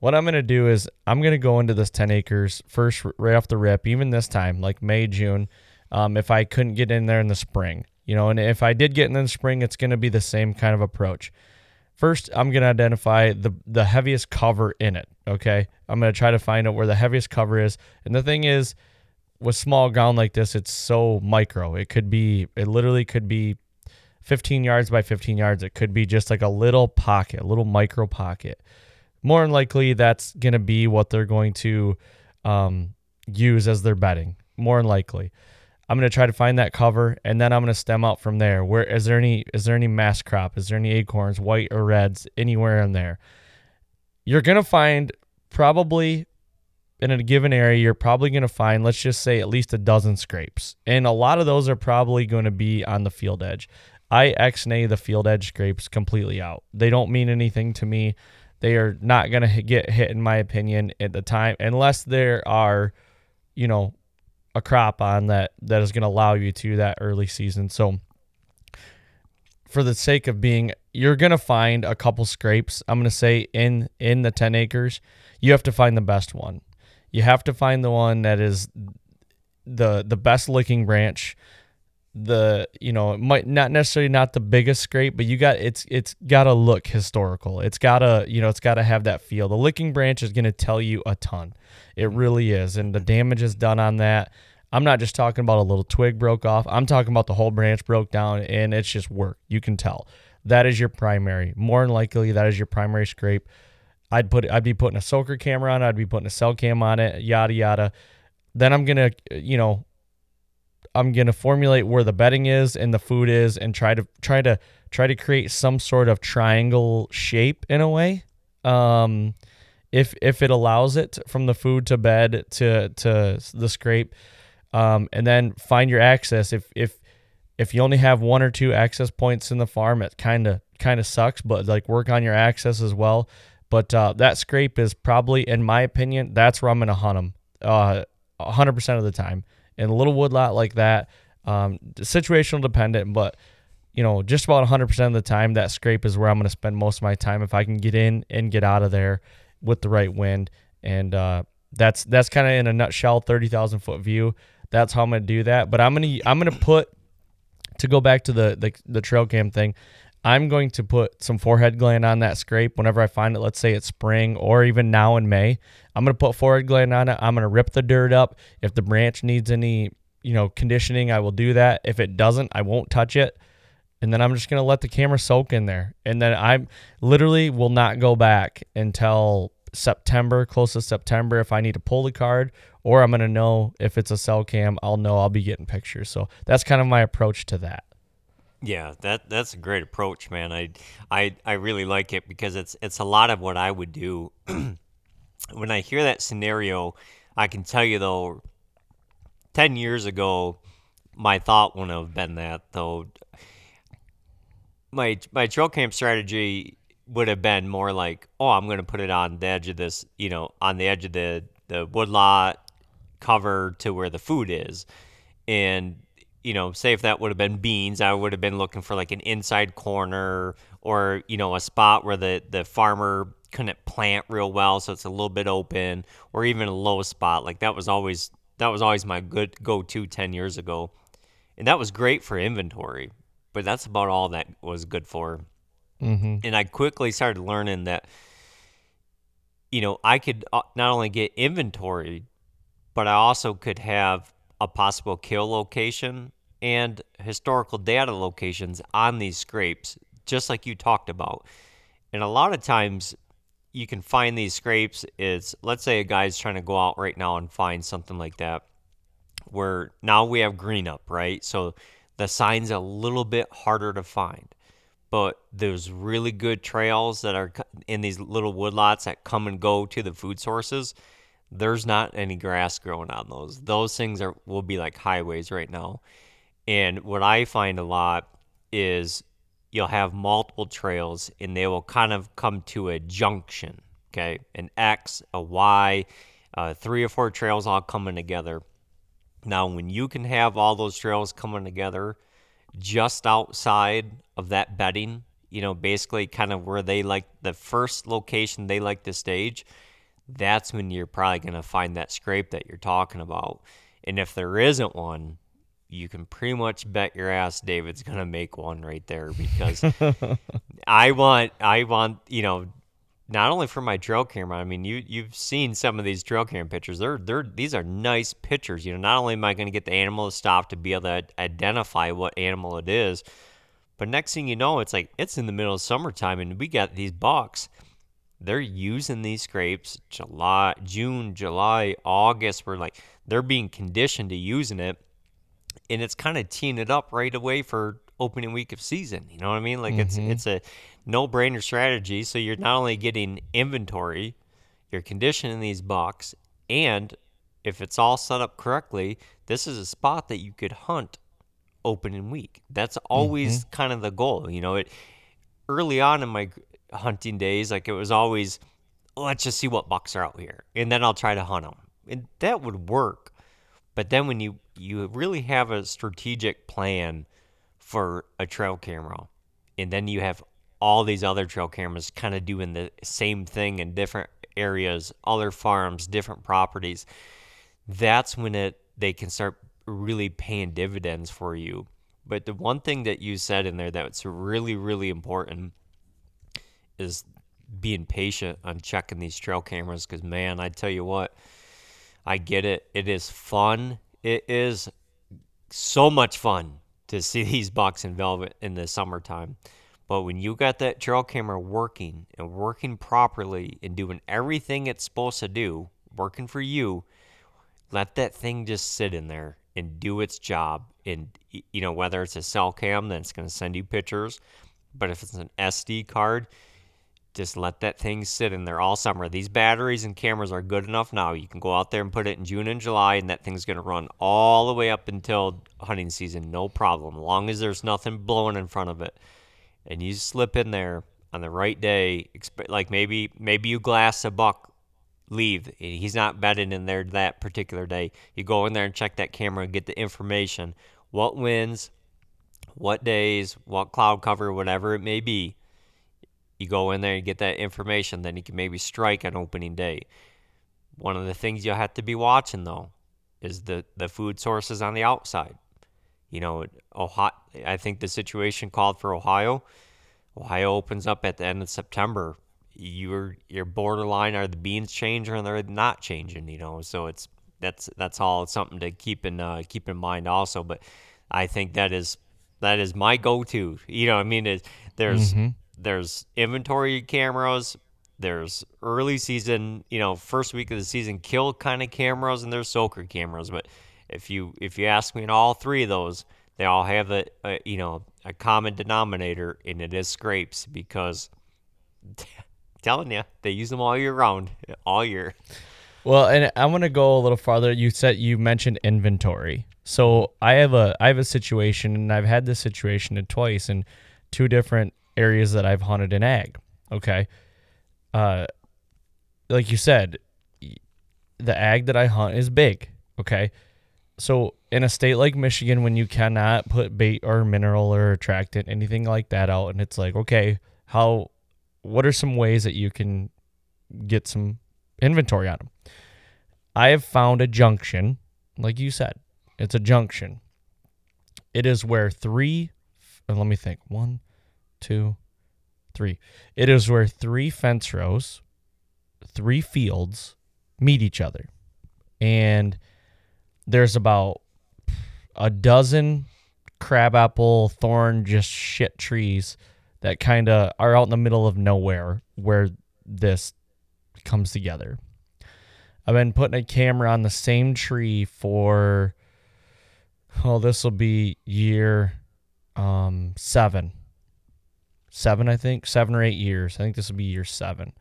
what I'm going to do is I'm going to go into this 10 acres first right off the rip, even this time, like May, June, um, if I couldn't get in there in the spring. You know, and if I did get in the spring, it's going to be the same kind of approach. First, I'm going to identify the, the heaviest cover in it. Okay. I'm going to try to find out where the heaviest cover is. And the thing is, with small ground like this, it's so micro. It could be, it literally could be 15 yards by 15 yards. It could be just like a little pocket, a little micro pocket more than likely that's going to be what they're going to um, use as their bedding. More than likely. I'm going to try to find that cover and then I'm going to stem out from there. Where is there any is there any mast crop? Is there any acorns, white or reds, anywhere in there? You're going to find probably in a given area, you're probably going to find, let's just say, at least a dozen scrapes. And a lot of those are probably going to be on the field edge. I X nay the field edge scrapes completely out. They don't mean anything to me. They are not going to get hit, in my opinion, at the time, unless there are, you know, a crop on that that is going to allow you to that early season. So, for the sake of being, you're going to find a couple scrapes. I'm going to say in in the 10 acres, you have to find the best one. You have to find the one that is the the best looking branch the you know it might not necessarily not the biggest scrape but you got it's it's got to look historical. It's got to you know it's got to have that feel. The licking branch is going to tell you a ton. It really is and the damage is done on that. I'm not just talking about a little twig broke off. I'm talking about the whole branch broke down and it's just work. You can tell. That is your primary. More than likely that is your primary scrape. I'd put i'd be putting a soaker camera on i'd be putting a cell cam on it yada yada. Then i'm gonna you know I'm gonna formulate where the bedding is and the food is, and try to try to try to create some sort of triangle shape in a way. Um, if if it allows it from the food to bed to to the scrape, um, and then find your access. If if if you only have one or two access points in the farm, it kind of kind of sucks. But like work on your access as well. But uh, that scrape is probably, in my opinion, that's where I'm gonna hunt them. Uh, 100% of the time in a little woodlot like that. Um, situational dependent, but you know, just about 100% of the time, that scrape is where I'm going to spend most of my time if I can get in and get out of there with the right wind. And uh, that's that's kind of in a nutshell, 30,000 foot view. That's how I'm going to do that. But I'm going to I'm going to put to go back to the, the the trail cam thing. I'm going to put some forehead gland on that scrape whenever I find it. Let's say it's spring or even now in May. I'm going to put forehead gland on it. I'm going to rip the dirt up. If the branch needs any, you know, conditioning, I will do that. If it doesn't, I won't touch it. And then I'm just going to let the camera soak in there. And then I literally will not go back until September, close to September, if I need to pull the card, or I'm going to know if it's a cell cam, I'll know I'll be getting pictures. So that's kind of my approach to that. Yeah, that that's a great approach, man. I I I really like it because it's it's a lot of what I would do. (clears throat) when I hear that scenario, I can tell you though 10 years ago my thought wouldn't have been that though my my trail camp strategy would have been more like, "Oh, I'm going to put it on the edge of this, you know, on the edge of the the woodlot cover to where the food is." and you know, say if that would have been beans, I would have been looking for like an inside corner or you know a spot where the the farmer couldn't plant real well, so it's a little bit open, or even a low spot. Like that was always that was always my good go to ten years ago, and that was great for inventory. But that's about all that was good for. Mm-hmm. And I quickly started learning that you know I could uh, not only get inventory, but I also could have a possible kill location and historical data locations on these scrapes, just like you talked about. And a lot of times you can find these scrapes is let's say a guy's trying to go out right now and find something like that where now we have green up, right? So the sign's a little bit harder to find. But there's really good trails that are in these little woodlots that come and go to the food sources there's not any grass growing on those. Those things are will be like highways right now. And what I find a lot is you'll have multiple trails and they will kind of come to a junction, okay? An X, a Y, uh, three or four trails all coming together. Now, when you can have all those trails coming together just outside of that bedding, you know, basically kind of where they like the first location they like to stage, that's when you're probably going to find that scrape that you're talking about. And if there isn't one, you can pretty much bet your ass David's going to make one right there because (laughs) I want I want, you know, not only for my trail camera, I mean, you you've seen some of these trail camera pictures. They're they're these are nice pictures. You know, not only am I going to get the animal to stop to be able to identify what animal it is, but next thing you know, it's like it's in the middle of summertime and we got these bucks they're using these scrapes July, June, July, August. We're like they're being conditioned to using it, and it's kind of teeing it up right away for opening week of season. You know what I mean? Like Mhm. it's it's a no brainer strategy. So you're not only getting inventory, you're conditioning these bucks, and if it's all set up correctly, this is a spot that you could hunt opening week. That's always kind of the goal. You know, it early on in my hunting days, like it was always, let's just see what bucks are out here, and then I'll try to hunt them, and that would work. But then when you you really have a strategic plan for a trail camera, and then you have all these other trail cameras kind of doing the same thing in different areas, other farms, different properties, that's when it they can start really paying dividends for you. But the one thing that you said in there that's really, really important is being patient on checking these trail cameras because man, I tell you what, I get it. It is fun. It is so much fun to see (laughs) these bucks in velvet in the summertime. But when you got that trail camera working and working properly and doing everything it's supposed to do, working for you, let that thing just sit in there and do its job. And you know whether it's a cell cam that's going to send you pictures, but if it's an SD card, just let that thing sit in there all summer. These batteries and cameras are good enough now. You can go out there and put it in June and July, and that thing's going to run all the way up until hunting season, no problem, long as there's nothing blowing in front of it. And you slip in there on the right day, like maybe maybe you glass a buck, leave. He's not bedded in there that particular day. You go in there and check that camera and get the information. What winds, what days, what cloud cover, whatever it may be you go in there and get that information, then you can maybe strike on opening day. One of the things you'll have to be watching though is the the food sources on the outside. You know, Ohio, I think the situation called for Ohio. Ohio opens up at the end of September. Your your borderline are the beans changing or they're not changing. You know, so it's that's that's all something to keep in uh, keep in mind also. But I think that is that is my go-to. You know, I mean, there's Mhm. There's inventory cameras there's early season you know first week of the season kill kind of cameras and there's soaker cameras but if you if you ask me in all three of those they all have a, a you know a common denominator and it is scrapes because (laughs) telling you they use them all year round (laughs) all year Well, and I'm gonna go a little farther. You said you mentioned inventory. So I have a I have a situation, and I've had this situation twice in two different areas that I've hunted in ag. Okay, uh, like you said, the ag that I hunt is big. Okay, so in a state like Michigan, when you cannot put bait or mineral or attractant, anything like that out, and it's like, okay, how, what are some ways that you can get some inventory on them? I have found a junction, like you said, it's a junction. It is where three, let me think, one, two, three. It is where three fence rows, three fields meet each other. And there's about a dozen crabapple, thorn, just shit trees that kind of are out in the middle of nowhere where this comes together. I've been putting a camera on the same tree for oh, this will be year um, seven, seven, I think, seven or eight years. I think this will be year seven,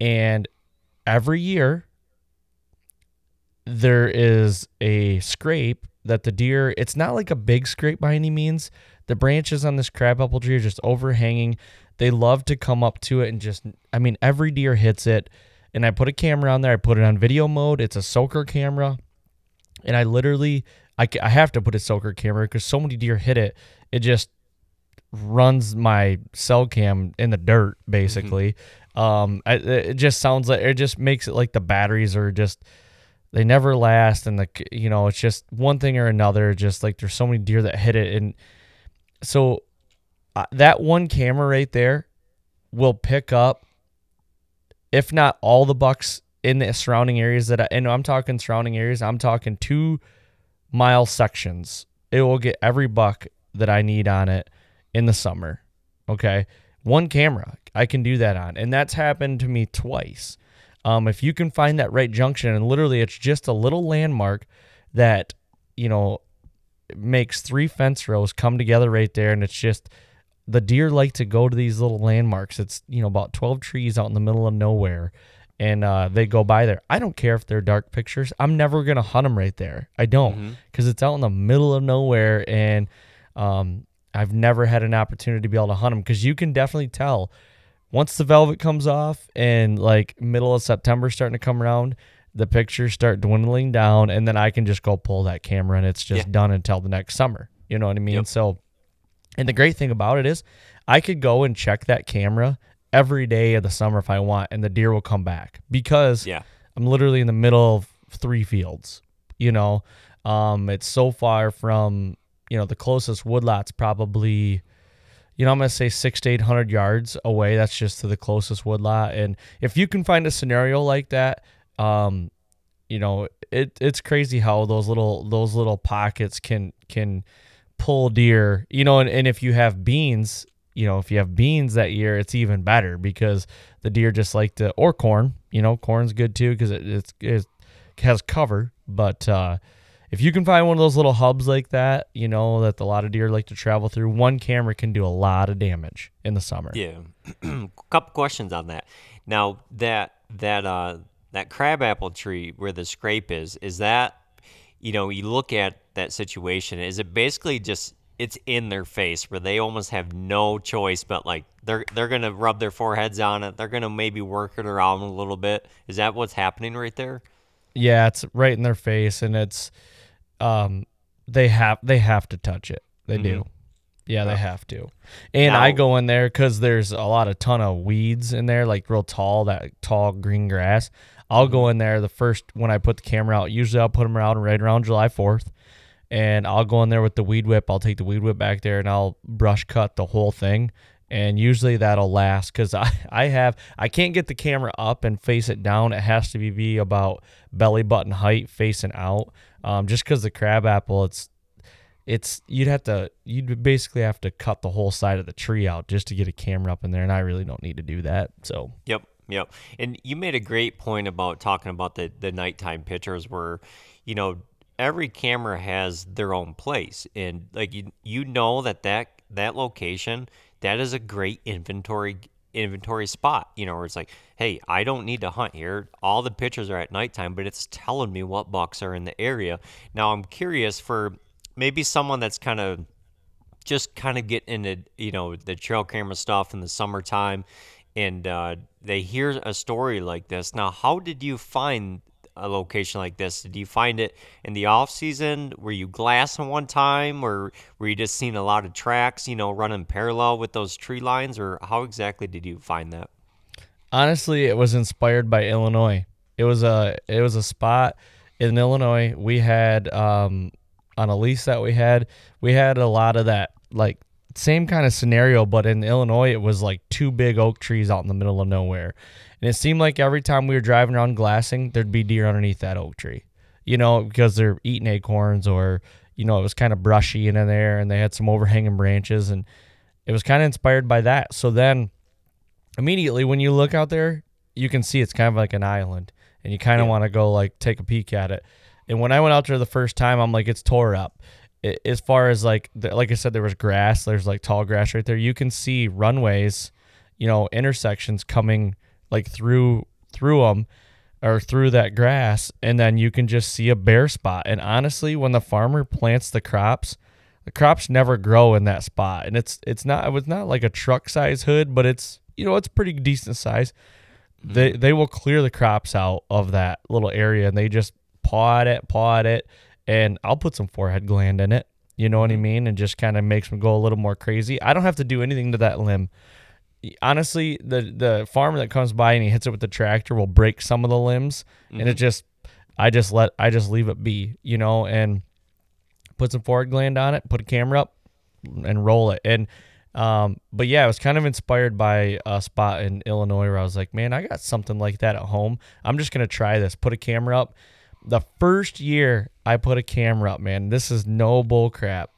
and every year there is a scrape that the deer. It's not like a big scrape by any means. The branches on this crabapple tree are just overhanging. They love to come up to it and just. I mean, every deer hits it. And I put a camera on there. I put it on video mode. It's a soaker camera, and I literally I, I have to put a soaker camera because so many deer hit it. It just runs my cell cam in the dirt, basically. Mm-hmm. Um, I, it just sounds like it just makes it like the batteries are just they never last, and the you know it's just one thing or another. Just like there's so many deer that hit it, and so uh, that one camera right there will pick up, if not all the bucks in the surrounding areas that I, and I'm talking surrounding areas. I'm talking two mile sections. It will get every buck that I need on it in the summer. Okay. One camera I can do that on. And that's happened to me twice. Um, if you can find that right junction, and literally it's just a little landmark that, you know, makes three fence rows come together right there. And it's just the deer like to go to these little landmarks. It's, you know, about 12 trees out in the middle of nowhere and uh, they go by there. I don't care if they're dark pictures. I'm never gonna hunt them right there. I don't because mm-hmm. it's out in the middle of nowhere, and um, I've never had an opportunity to be able to hunt them because you can definitely tell once the velvet comes off and like middle of September starting to come around. The pictures start dwindling down, and then I can just go pull that camera, and it's just yeah. done until the next summer. You know what I mean? Yep. So, and the great thing about it is, I could go and check that camera every day of the summer if I want, and the deer will come back because yeah. I'm literally in the middle of three fields. You know, um, it's so far from you know the closest woodlot's probably you know, I'm gonna say six to eight hundred yards away. That's just to the closest woodlot. And if you can find a scenario like that, um, you know, it it's crazy how those little those little pockets can can pull deer. You know, and, and if you have beans, you know, if you have beans that year, it's even better because the deer just like to, or corn, you know, corn's good too because it, it's, it has cover. But uh, if you can find one of those little hubs like that, you know, that a lot of deer like to travel through, one camera can do a lot of damage in the summer. Yeah. (clears throat) Couple questions on that. Now, that, that, uh, that crabapple tree where the scrape is, is that, you know, you look at that situation, is it basically just it's in their face where they almost have no choice but like they're they're gonna rub their foreheads on it. They're gonna maybe work it around a little bit. Is that what's happening right there? Yeah, it's right in their face, and it's um they have they have to touch it. They mm-hmm. do. Yeah, they have to. And now, I go in there because there's a lot of ton of weeds in there, like real tall, that tall green grass. I'll go mm-hmm. in there the first when I put the camera out. Usually I'll put them out right around July 4th and I'll go in there with the weed whip. I'll take the weed whip back there and I'll brush cut the whole thing. And usually that'll last because (laughs) I, I have I can't get the camera up and face it down. It has to be, be about belly button height facing out. Um, just because the crab apple, it's it's you'd have to you'd basically have to cut the whole side of the tree out just to get a camera up in there, and I really don't need to do that. So yep, yep. And you made a great point about talking about the the nighttime pictures where, you know, every camera has their own place and like you you know that that that location that is a great inventory inventory spot you know where it's like hey i don't need to hunt here. All the pictures are at nighttime but it's telling me what bucks are in the area. Now i'm curious for maybe someone that's kind of just kind of get into you know the trail camera stuff in the summertime and uh, they hear a story like this. Now how did you find a location like this? Did you find it in the off season? Were you glassing one time, or were you just seeing a lot of tracks, you know, running parallel with those tree lines, or how exactly did you find that? Honestly, it was inspired by Illinois. It was a it was a spot in Illinois. We had um, on a lease that we had, we had a lot of that like same kind of scenario, but in Illinois, it was like two big oak trees out in the middle of nowhere. And it seemed like every time we were driving around glassing, there'd be deer underneath that oak tree, you know, because they're eating acorns or, you know, it was kind of brushy in there and they had some overhanging branches. And it was kind of inspired by that. So then immediately when you look out there, you can see it's kind of like an island and you kind of Yeah. want to go like take a peek at it. And when I went out there the first time, I'm like, it's tore up. I- As far as like, the, like I said, there was grass. There's like tall grass right there. You can see runways, you know, intersections coming like through through them or through that grass, and then you can just see a bare spot. And honestly, when the farmer plants the crops, the crops never grow in that spot. And it's it's not it was not like a truck size hood, but it's you know it's pretty decent size. Mm-hmm. They they will clear the crops out of that little area, and they just paw at it, paw at it, and I'll put some forehead gland in it. You know what I mm-hmm. mean? And just kind of makes them go a little more crazy. I don't have to do anything to that limb. Honestly, the the farmer that comes by and he hits it with the tractor will break some of the limbs, and it just I just let I just leave it be, you know, and put some forehead gland on it, put a camera up, and roll it. And um, but yeah, I was kind of inspired by a spot in Illinois where I was like, man, I got something like that at home. I'm just gonna try this. Put a camera up. The first year I put a camera up, man, this is no bull crap.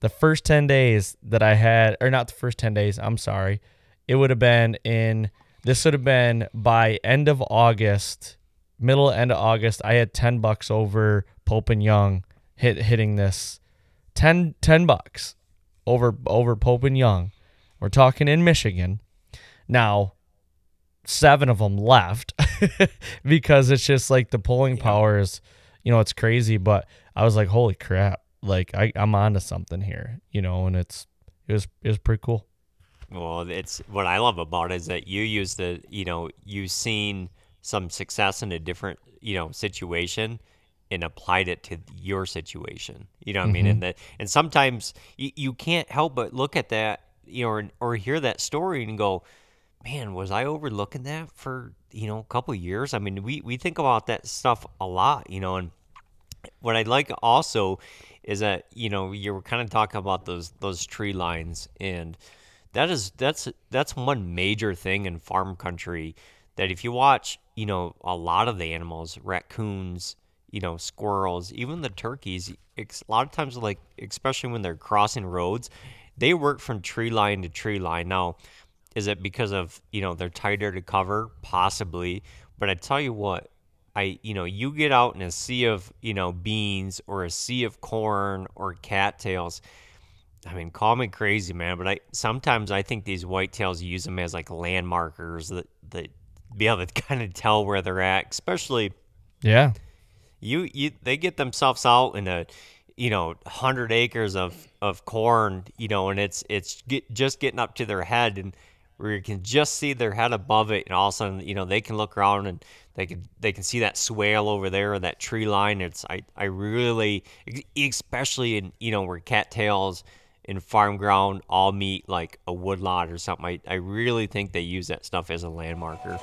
The first ten days that I had, or not the first ten days, I'm sorry, it would have been in. This would have been by end of August, middle end of August. I had ten bucks over Pope and Young hit hitting this 10, 10 bucks over over Pope and Young. We're talking in Michigan. Now, seven of them left (laughs) because it's just like the pulling power is, you know, it's crazy. But I was like, holy crap! Like I, I'm onto something here, you know, and it's it was it was pretty cool. Well, it's what I love about it is that you use the, you know, you've seen some success in a different, you know, situation and applied it to your situation. You know what I mean? Mm-hmm. And that, and sometimes you, you can't help but look at that, you know, or, or hear that story and go, man, was I overlooking that for, you know, a couple of years? I mean, we, we think about that stuff a lot, you know, and what I like also is that you know you were kind of talking about those those tree lines, and that is that's that's one major thing in farm country that if you watch, you know, a lot of the animals, raccoons, you know, squirrels, even the turkeys, a lot of times like especially when they're crossing roads, they work from tree line to tree line. Now, is it because of you know they're tighter to cover? Possibly, but I tell you what, I you know you get out in a sea of you know beans or a sea of corn or cattails. I mean, call me crazy, man, but I sometimes I think these whitetails use them as like land markers that that be able to (laughs) kind of tell where they're at, especially Yeah, you you they get themselves out in a you know 100 acres of of corn you know and it's it's get, just getting up to their head and where you can just see their head above it and all of a sudden you know they can look around and they can they can see that swale over there or that tree line. It's i i really especially in you know where cattails in farm ground all meet like a woodlot or something i, I really think they use that stuff as a landmarker.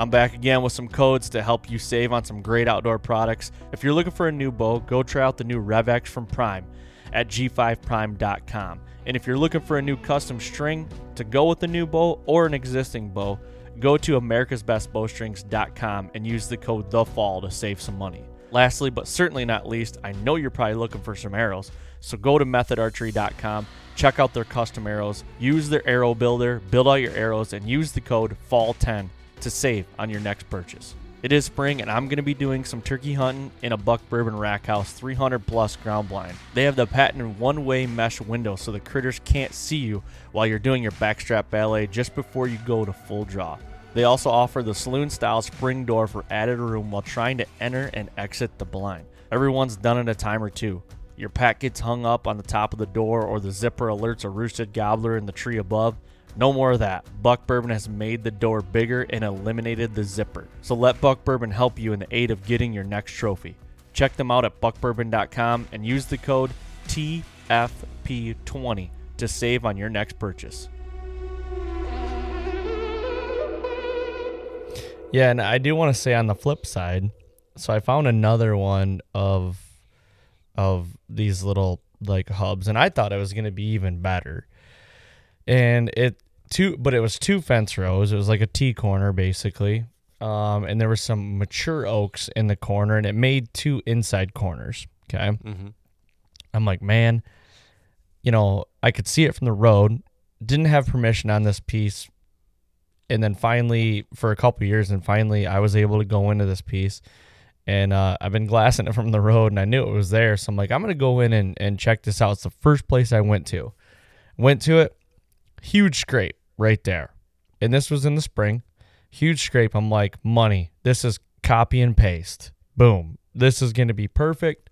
I'm back again with some codes to help you save on some great outdoor products. If you're looking for a new bow, go try out the new RevX from Prime at g5prime.com. And if you're looking for a new custom string to go with the new bow or an existing bow, go to americasbestbowstrings.com and use the code THEFALL to save some money. Lastly, but certainly not least, I know you're probably looking for some arrows, so go to methodarchery.com, check out their custom arrows, use their arrow builder, build out your arrows, and use the code FALL10 to save on your next purchase. It is spring, and I'm going to be doing some turkey hunting in a buck bourbon rack house 300 plus ground blind. They have the patented one way mesh window so the critters can't see you while you're doing your backstrap ballet just before you go to full draw. They also offer the saloon style spring door for added room while trying to enter and exit the blind. Everyone's done it a time or two. Your pack gets hung up on the top of the door, or the zipper alerts a roosted gobbler in the tree above. No more of that. Buck Bourbon has made the door bigger and eliminated the zipper. So let Buck Bourbon help you in the aid of getting your next trophy. Check them out at buckbourbon.com and use the code TFP20 to save on your next purchase. Yeah, and I do want to say on the flip side, so I found another one of of these little like hubs, and I thought it was going to be even better. And it two, but it was two fence rows. It was like a T corner basically, um, and there were some mature oaks in the corner, and it made two inside corners. Okay, mm-hmm. I'm like, man, you know, I could see it from the road. Didn't have permission on this piece, and then finally, for a couple years, and finally, I was able to go into this piece and uh, I've been glassing it from the road, and I knew it was there. So I'm like, I'm gonna go in and, and check this out. It's the first place I went to. Went to it, huge scrape right there, and this was in the spring. Huge scrape. I'm like, money. This is copy and paste. Boom. This is gonna be perfect.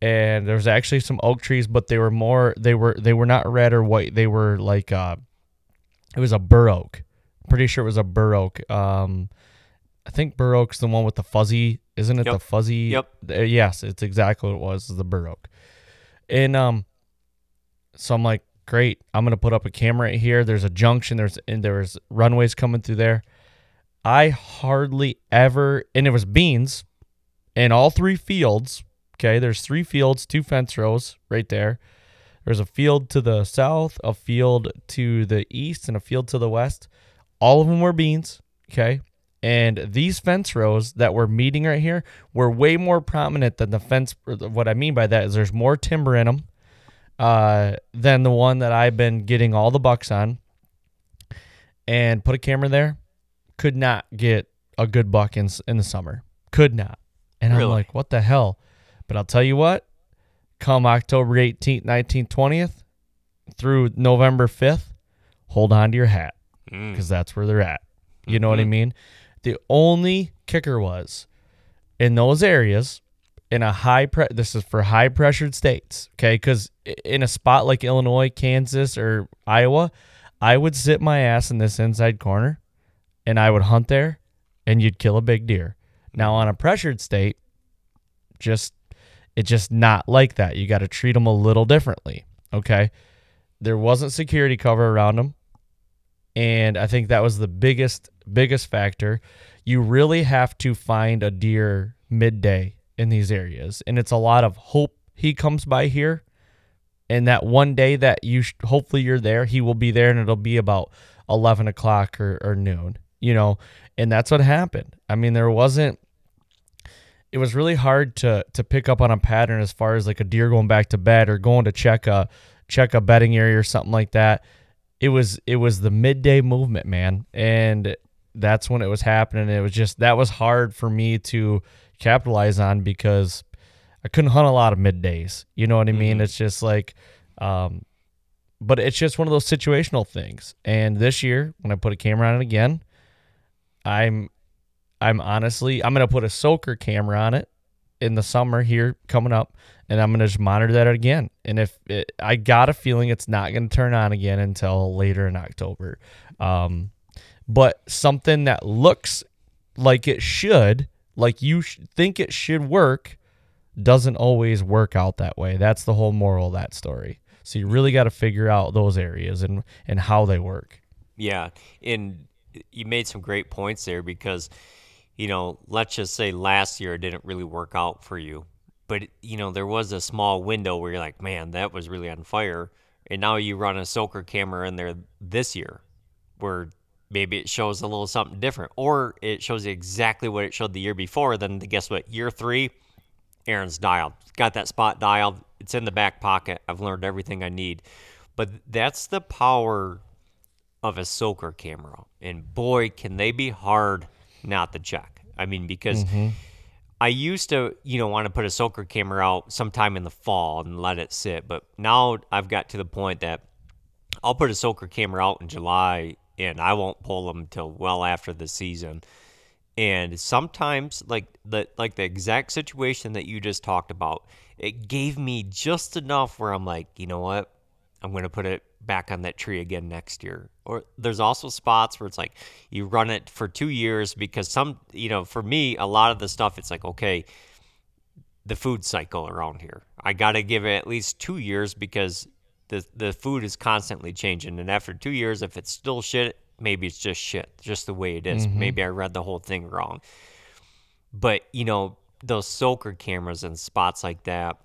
And there was actually some oak trees, but they were more. They were they were not red or white. They were like uh, it was a bur oak. Pretty sure it was a bur oak. Um, I think bur oak's the one with the fuzzy, isn't it? Yep. The fuzzy. Yep. Uh, yes, it's exactly what it was. The bur oak, and um, so I'm like, great. I'm gonna put up a camera right here. There's a junction. There's and there's runways coming through there. I hardly ever, and it was beans, in all three fields. Okay, there's three fields, two fence rows right there. There's a field to the south, a field to the east, and a field to the west. All of them were beans. Okay. And these fence rows that we're meeting right here were way more prominent than the fence. What I mean by that is there's more timber in them uh, than the one that I've been getting all the bucks on. And put a camera there, could not get a good buck in in the summer. Could not. And I'm like, what the hell? But I'll tell you what. Come October 18th, 19th, 20th, through November 5th, hold on to your hat Mm. because that's where they're at. You know what I mean? The only kicker was in those areas in a high pre this is for high pressured states, okay? Cuz in a spot like Illinois, Kansas or Iowa, I would sit my ass in this inside corner and I would hunt there and you'd kill a big deer. Now on a pressured state, just it's just not like that. You got to treat them a little differently, okay? There wasn't security cover around them and I think that was the biggest biggest factor. You really have to find a deer midday in these areas, and it's a lot of hope he comes by here, and that one day that you sh- hopefully you're there, he will be there, and it'll be about eleven o'clock or, or noon, you know, and that's what happened. I mean, there wasn't. It was really hard to to pick up on a pattern as far as like a deer going back to bed or going to check a check a bedding area or something like that it was it was the midday movement, man, and that's when it was happening. It was just that was hard for me to capitalize on because I couldn't hunt a lot of middays. You know what I mean? It's just like, um, but it's just one of those situational things. And this year, when I put a camera on it again, I'm I'm honestly I'm gonna put a soaker camera on it in the summer here coming up, and I'm gonna just monitor that again. And if it, I got a feeling it's not gonna turn on again until later in October, um, but something that looks like it should, like you sh- think it should work, doesn't always work out that way. That's the whole moral of that story. So you really got to figure out those areas and and how they work. Yeah, and you made some great points there because, you know, let's just say last year it didn't really work out for you, but you know there was a small window where you're like, man, that was really on fire, and now you run a soaker camera in there this year, where maybe it shows a little something different, or it shows exactly what it showed the year before. Then guess what? Year three, Aaron's dialed. Got that spot dialed. It's in the back pocket. I've learned everything I need. But that's the power of a soaker camera. And boy, can they be hard not to check. I mean, because mm-hmm. I used to, you know, want to put a soaker camera out sometime in the fall and let it sit. But now I've got to the point that I'll put a soaker camera out in July and I won't pull them till well after the season. And sometimes, like the like the exact situation that you just talked about, it gave me just enough where I'm like, you know what, I'm going to put it back on that tree again next year. Or there's also spots where it's like you run it for two years because some, you know, for me, a lot of the stuff, it's like, okay, the food cycle around here. I got to give it at least two years because the the food is constantly changing. And after two years, if it's still shit, maybe it's just shit, just the way it is. Mm-hmm. Maybe I read the whole thing wrong. But you know, those soaker cameras and spots like that,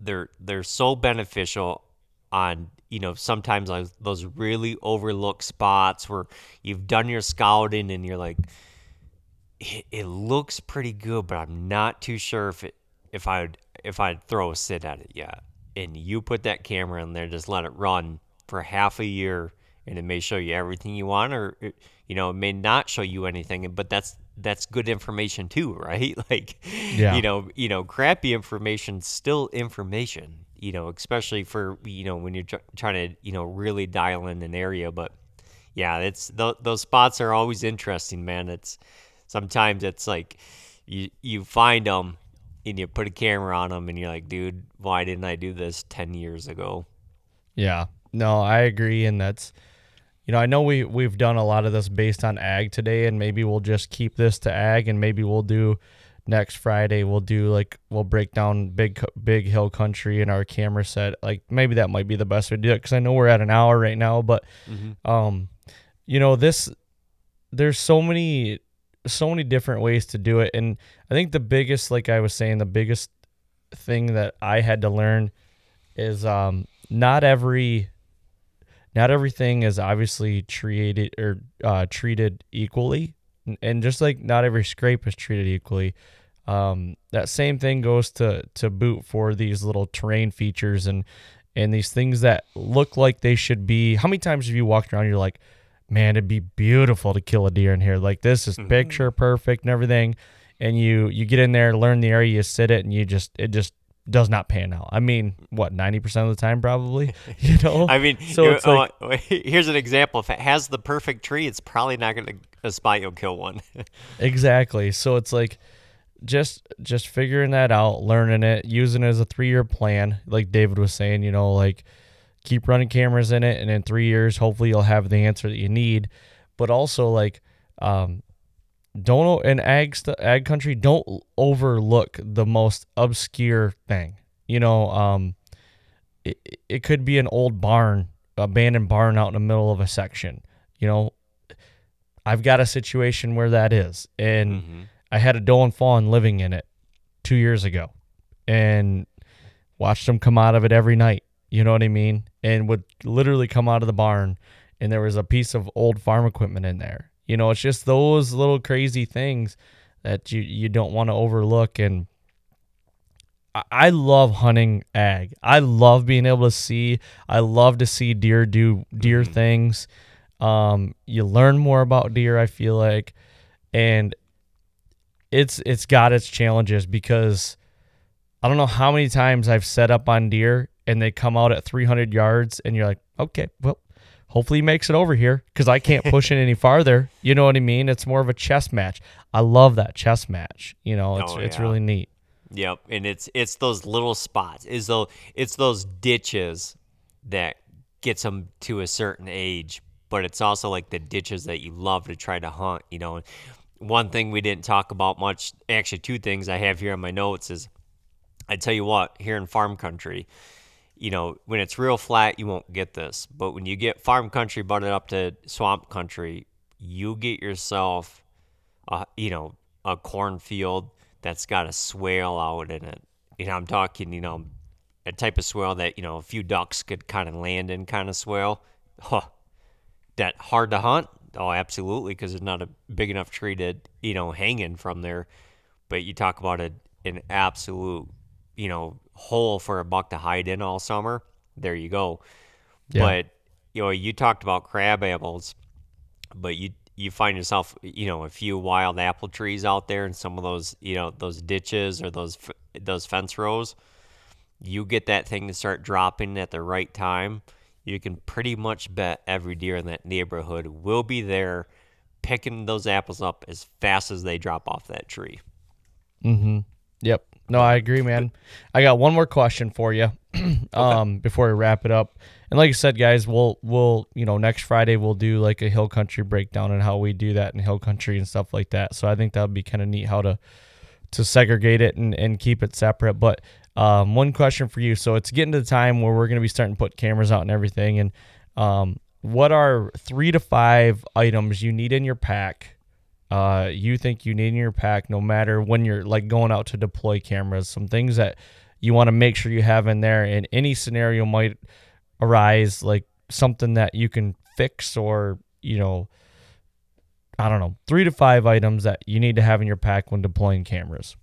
they're they're so beneficial on you know sometimes like those really overlooked spots where you've done your scouting and you're like it, it looks pretty good but i'm not too sure if it if i'd if i'd throw a sit at it yet. And you put that camera in there just let it run for half a year and it may show you everything you want or it, you know it may not show you anything but that's that's good information too (laughs) right? Like Yeah. you know you know crappy information still information you know especially for you know when you're tr- trying to you know really dial in an area but yeah it's th- those spots are always interesting man it's sometimes it's like you you find them and you put a camera on them and you're like dude why didn't i do this 10 years ago Yeah. No, I agree and that's you know, I know we we've done a lot of this based on ag today and maybe we'll just keep this to ag and maybe we'll do next Friday we'll do like we'll break down big big hill country in our camera set. Like maybe that might be the best way to do it cuz I know we're at an hour right now, but um you know, this there's so many so many different ways to do it. And I think the biggest like I was saying the biggest thing that I had to learn is um not every not everything is obviously treated or uh, treated equally and just like not every scrape is treated equally. Um, that same thing goes to to boot for these little terrain features and and these things that look like they should be. How many times have you walked around you're like man it'd be beautiful to kill a deer in here. Like this is picture perfect and everything. And you you get in there learn the area you sit it and you just it just does not pan out i mean what 90% of the time probably (laughs) you know i mean so it's like oh, (laughs) here's an example if it has the perfect tree it's probably not going to a spot you'll kill one (laughs) Exactly. So it's like just just figuring that out, learning it, using it as a three year plan, like David was saying, you know, like keep running cameras in it and in three years hopefully you'll have the answer that you need. But also like um don't in ag st- ag country don't overlook the most obscure thing. You know, um it, it could be an old barn, abandoned barn out in the middle of a section. You know, I've got a situation where that is, and I had a doe and fawn living in it two years ago, and watched them come out of it every night. You know what I mean? And would literally come out of the barn, and there was a piece of old farm equipment in there. You know, it's just those little crazy things that you you don't want to overlook. And I- I love hunting ag. I love being able to see. I love to see deer do deer things. Um, you learn more about deer. I feel like, and it's it's got its challenges because I don't know how many times I've set up on deer and they come out at 300 yards and you're like, okay, well, hopefully he makes it over here because I can't push it any farther. You know what I mean? It's more of a chess match. I love that chess match. You know, it's Oh, it's really neat. Yep, and it's it's those little spots. Is though it's those ditches that gets them to a certain age, but it's also like the ditches that you love to try to hunt. You know, one thing we didn't talk about much. Actually, two things I have here on my notes is I tell you what, here in farm country, you know, when it's real flat, you won't get this. But when you get farm country butted up to swamp country, you get yourself, a, you know, a cornfield that's got a swale out in it. You know, I'm talking, you know, a type of swale that, you know, a few ducks could kind of land in kind of swale. Huh. That hard to hunt? Oh, absolutely, because it's not a big enough tree to, you know, hang in from there. But you talk about a, an absolute, you know, hole for a buck to hide in all summer. There you go. But you know, you talked about crab apples, but you you find yourself, you know, a few wild apple trees out there in some of those, you know, those ditches or those those fence rows. You get that thing to start dropping at the right time. You can pretty much bet every deer in that neighborhood will be there picking those apples up as fast as they drop off that tree. Mm-hmm. Yep. No, I agree, man. I got one more question for you (clears throat) um, before we wrap it up. And like I said, guys, we'll we'll you know next Friday we'll do like a hill country breakdown and how we do that in hill country and stuff like that. So I think that would be kind of neat how to to segregate it and, and keep it separate. But um, one question for you. So it's getting to the time where we're going to be starting to put cameras out and everything. And um, what are three to five items you need in your pack? Uh, you think you need in your pack, no matter when you're like going out to deploy cameras, some things that you want to make sure you have in there. And any scenario might arise, like something that you can fix or, you know, I don't know, three to five items that you need to have in your pack when deploying cameras.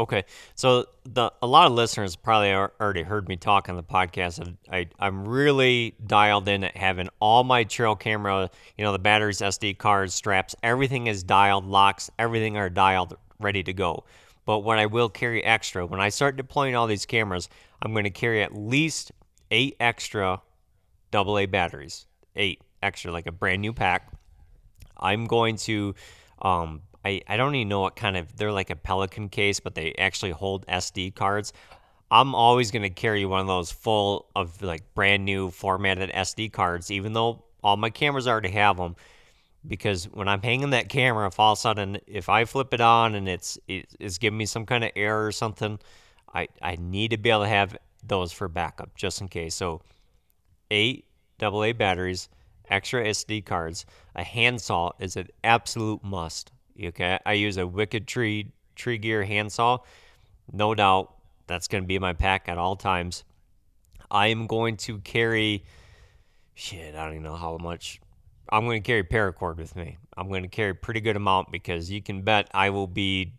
Okay, so the a lot of listeners probably already heard me talk on the podcast. I I'm really dialed in at having all my trail camera, you know, the batteries, SD cards, straps, everything is dialed, locks, everything are dialed, ready to go. But what I will carry extra when I start deploying all these cameras, I'm going to carry at least eight extra AA batteries, eight extra, like a brand new pack. I'm going to um, I, I don't even know what kind of they're like a Pelican case, but they actually hold SD cards. I'm always gonna carry one of those full of like brand new formatted SD cards, even though all my cameras already have them. Because when I'm hanging that camera, if all of a sudden if I flip it on and it's it's giving me some kind of error or something, I I need to be able to have those for backup just in case. So eight AA batteries, extra SD cards, a handsaw is an absolute must. Okay, I use a Wicked Tree tree gear handsaw. No doubt that's going to be my pack at all times. I am going to carry shit, I don't even know how much. I'm going to carry paracord with me. I'm going to carry a pretty good amount because you can bet I will be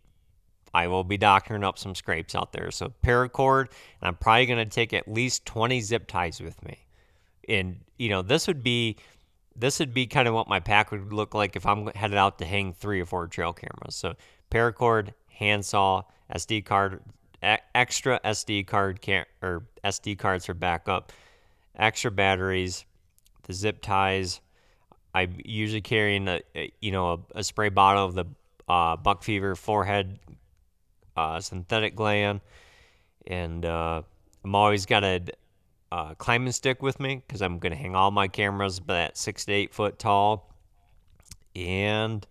I will be doctoring up some scrapes out there. So paracord, and I'm probably going to take at least 20 zip ties with me. And you know, this would be this would be kind of what my pack would look like if I'm headed out to hang three or four trail cameras. So paracord, handsaw, SD card, extra SD card can or SD cards for backup, extra batteries, the zip ties. I'm usually carrying a, a you know a, a, spray bottle of the uh, buck fever forehead uh, synthetic gland, and uh, I'm always got a uh, climbing stick with me because I'm going to hang all my cameras that six to eight foot tall. And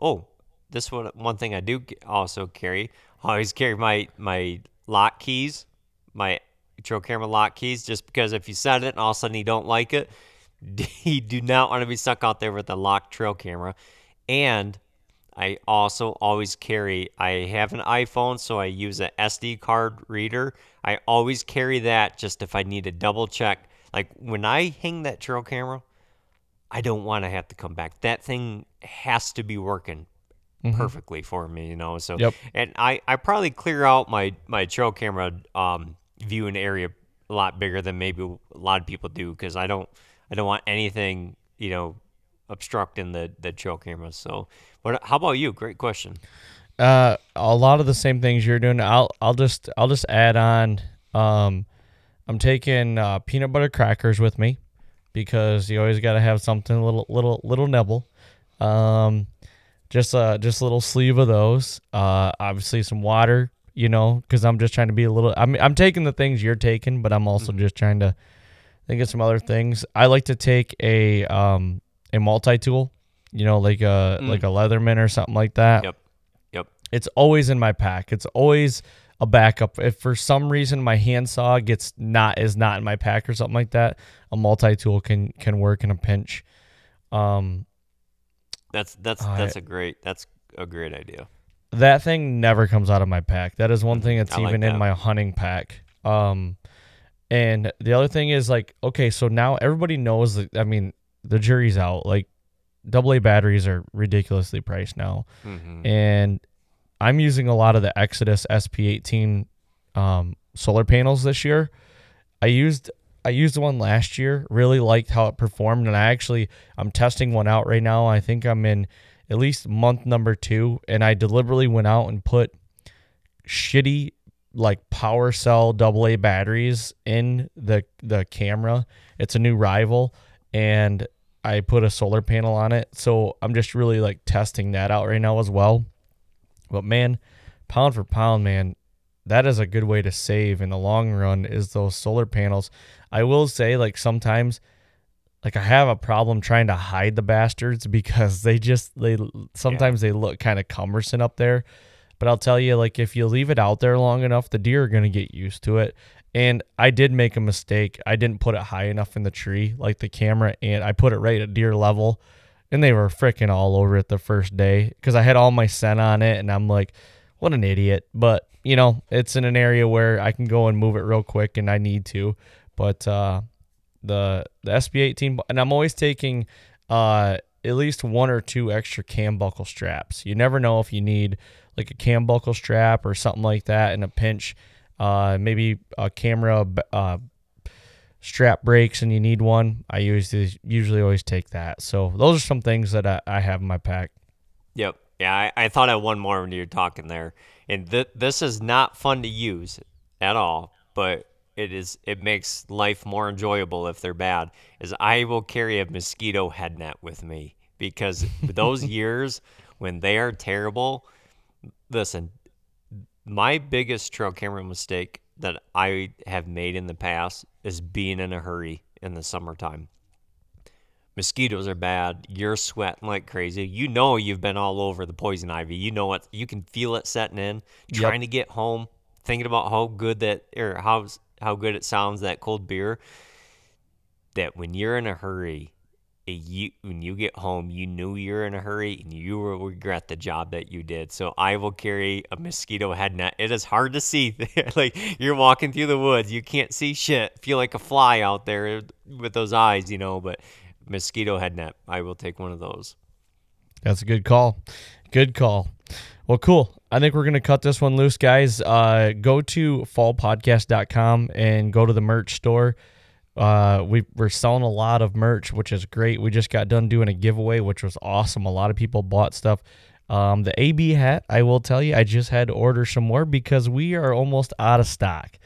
oh, this one one thing I do also carry. I always carry my my lock keys, my trail camera lock keys, just because if you set it and all of a sudden you don't like it, (laughs) you do not want to be stuck out there with a locked trail camera. And I also always carry, I have an iPhone, so I use an SD card reader. I always carry that just if I need to double check. Like when I hang that trail camera, I don't want to have to come back. That thing has to be working mm-hmm. perfectly for me, you know. So, yep. and I, I probably clear out my my trail camera um, viewing area a lot bigger than maybe a lot of people do because I don't I don't want anything you know obstructing the the trail camera. So what? How about you? Great question. Uh, a lot of the same things you're doing. I'll I'll just I'll just add on. Um, I'm taking uh, peanut butter crackers with me because you always got to have something little little little nibble. Um, just uh just a little sleeve of those. Uh, obviously some water. You know, because I'm just trying to be a little. I'm I'm taking the things you're taking, but I'm also mm-hmm. just trying to think of some other things. I like to take a um a multi tool you know, like a mm. like a Leatherman or something like that. Yep. Yep. It's always in my pack. It's always a backup. If for some reason my handsaw gets not is not in my pack or something like that, a multi tool can can work in a pinch. Um, that's that's that's a great that's a great idea. That thing never comes out of my pack. That is one mm-hmm. thing that's I even that. in my hunting pack. Um, and the other thing is like, okay, so now everybody knows that. I mean, the jury's out. Like double A batteries are ridiculously priced now, mm-hmm. and I'm using a lot of the Exodus SP18 um, solar panels this year. I used I used one last year. Really liked how it performed, and I actually I'm testing one out right now. I think I'm in at least month number two, and I deliberately went out and put shitty like power cell double A batteries in the the camera. It's a new rival, and I put a solar panel on it. So I'm just really like testing that out right now as well. But man, pound for pound, man, that is a good way to save in the long run is those solar panels. I will say like sometimes like I have a problem trying to hide the bastards (laughs) because they just they sometimes they look kind of cumbersome up there. But I'll tell you like if you leave it out there long enough, the deer are going to get used to it. And I did make a mistake. I didn't put it high enough in the tree like the camera and I put it right at deer level and they were freaking all over it the first day cuz I had all my scent on it and I'm like what an idiot. But, you know, it's in an area where I can go and move it real quick and I need to. But uh the the SB18 and I'm always taking uh at least one or two extra cam buckle straps. You never know if you need like a cam buckle strap or something like that in a pinch. Uh, maybe a camera uh, strap breaks and you need one. I usually usually always take that. So those are some things that I, I have in my pack. Yep. Yeah, I, I thought I had one more when you were talking there, and th- this is not fun to use at all. But it is it makes life more enjoyable if they're bad. Is I will carry a mosquito head net with me because (laughs) those years when they are terrible. Listen, my biggest trail camera mistake that I have made in the past is being in a hurry in the summertime. Mosquitoes are bad. You're sweating like crazy. You know you've been all over the poison ivy. You know what you can feel it setting in. Trying to get home, thinking about how good that or how how good it sounds that cold beer. That when you're in a hurry, you when you get home, you knew you're in a hurry and you will regret the job that you did. So I will carry a mosquito head net. It is hard to see. (laughs) like you're walking through the woods, you can't see shit. Feel like a fly out there with those eyes, you know. But mosquito head net, I will take one of those. That's a good call. Good call. Well, cool. I think we're going to cut this one loose, guys. Uh, go to fallpodcast.com and go to the merch store. Uh, we we're selling a lot of merch, which is great. We just got done doing a giveaway, which was awesome. A lot of people bought stuff. Um, the AB hat, I will tell you, I just had to order some more because we are almost out of stock.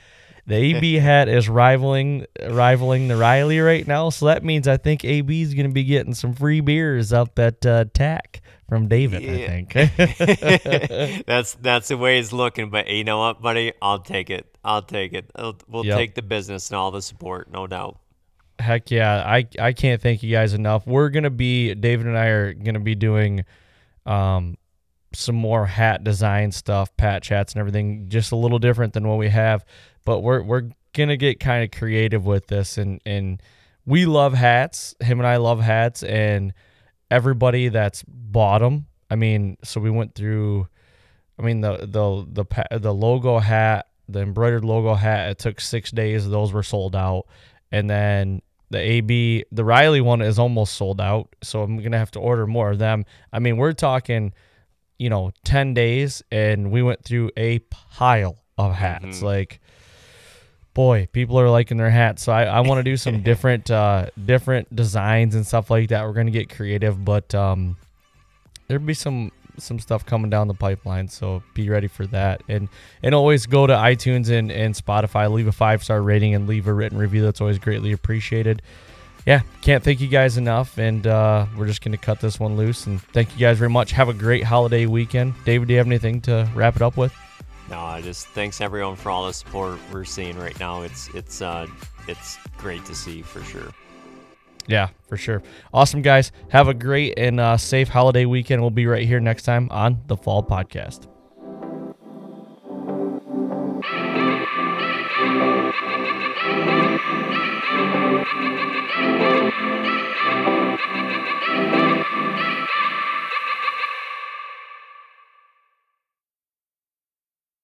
The AB (laughs) hat is rivaling rivaling the Riley right now, so that means I think AB is going to be getting some free beers up at uh, TAC from David. I think (laughs) (laughs) that's that's the way it's looking. But you know what, buddy? I'll take it. I'll take it. We'll Yep. take the business and all the support, no doubt. Heck yeah, I I can't thank you guys enough. We're gonna be David and I are gonna be doing um some more hat design stuff, patch hats and everything, just a little different than what we have. But we're we're gonna get kind of creative with this and and we love hats. Him and I love hats and everybody that's bought them. I mean, so we went through I mean the the the the logo hat, the embroidered logo hat. It took six days. Those were sold out, and then the AB, the Riley one is almost sold out. So I'm gonna have to order more of them. I mean, we're talking, you know, ten days, and we went through a pile of hats. Mm-hmm. Like, boy, people are liking their hats. So I, I want to do some (laughs) different uh, different designs and stuff like that. We're gonna get creative, but um, there'll be some some stuff coming down the pipeline so be ready for that. And and always go to itunes and, and spotify leave a five star rating and leave a written review. That's always greatly appreciated. Yeah can't thank you guys enough and uh, we're just gonna cut this one loose. And thank you guys very much. Have a great holiday weekend. David do you have anything to wrap it up with No, I just thanks everyone for all the support we're seeing right now. It's it's uh it's great to see for sure. yeah for sure awesome guys have a great and uh, safe holiday weekend we'll be right here next time on the fall podcast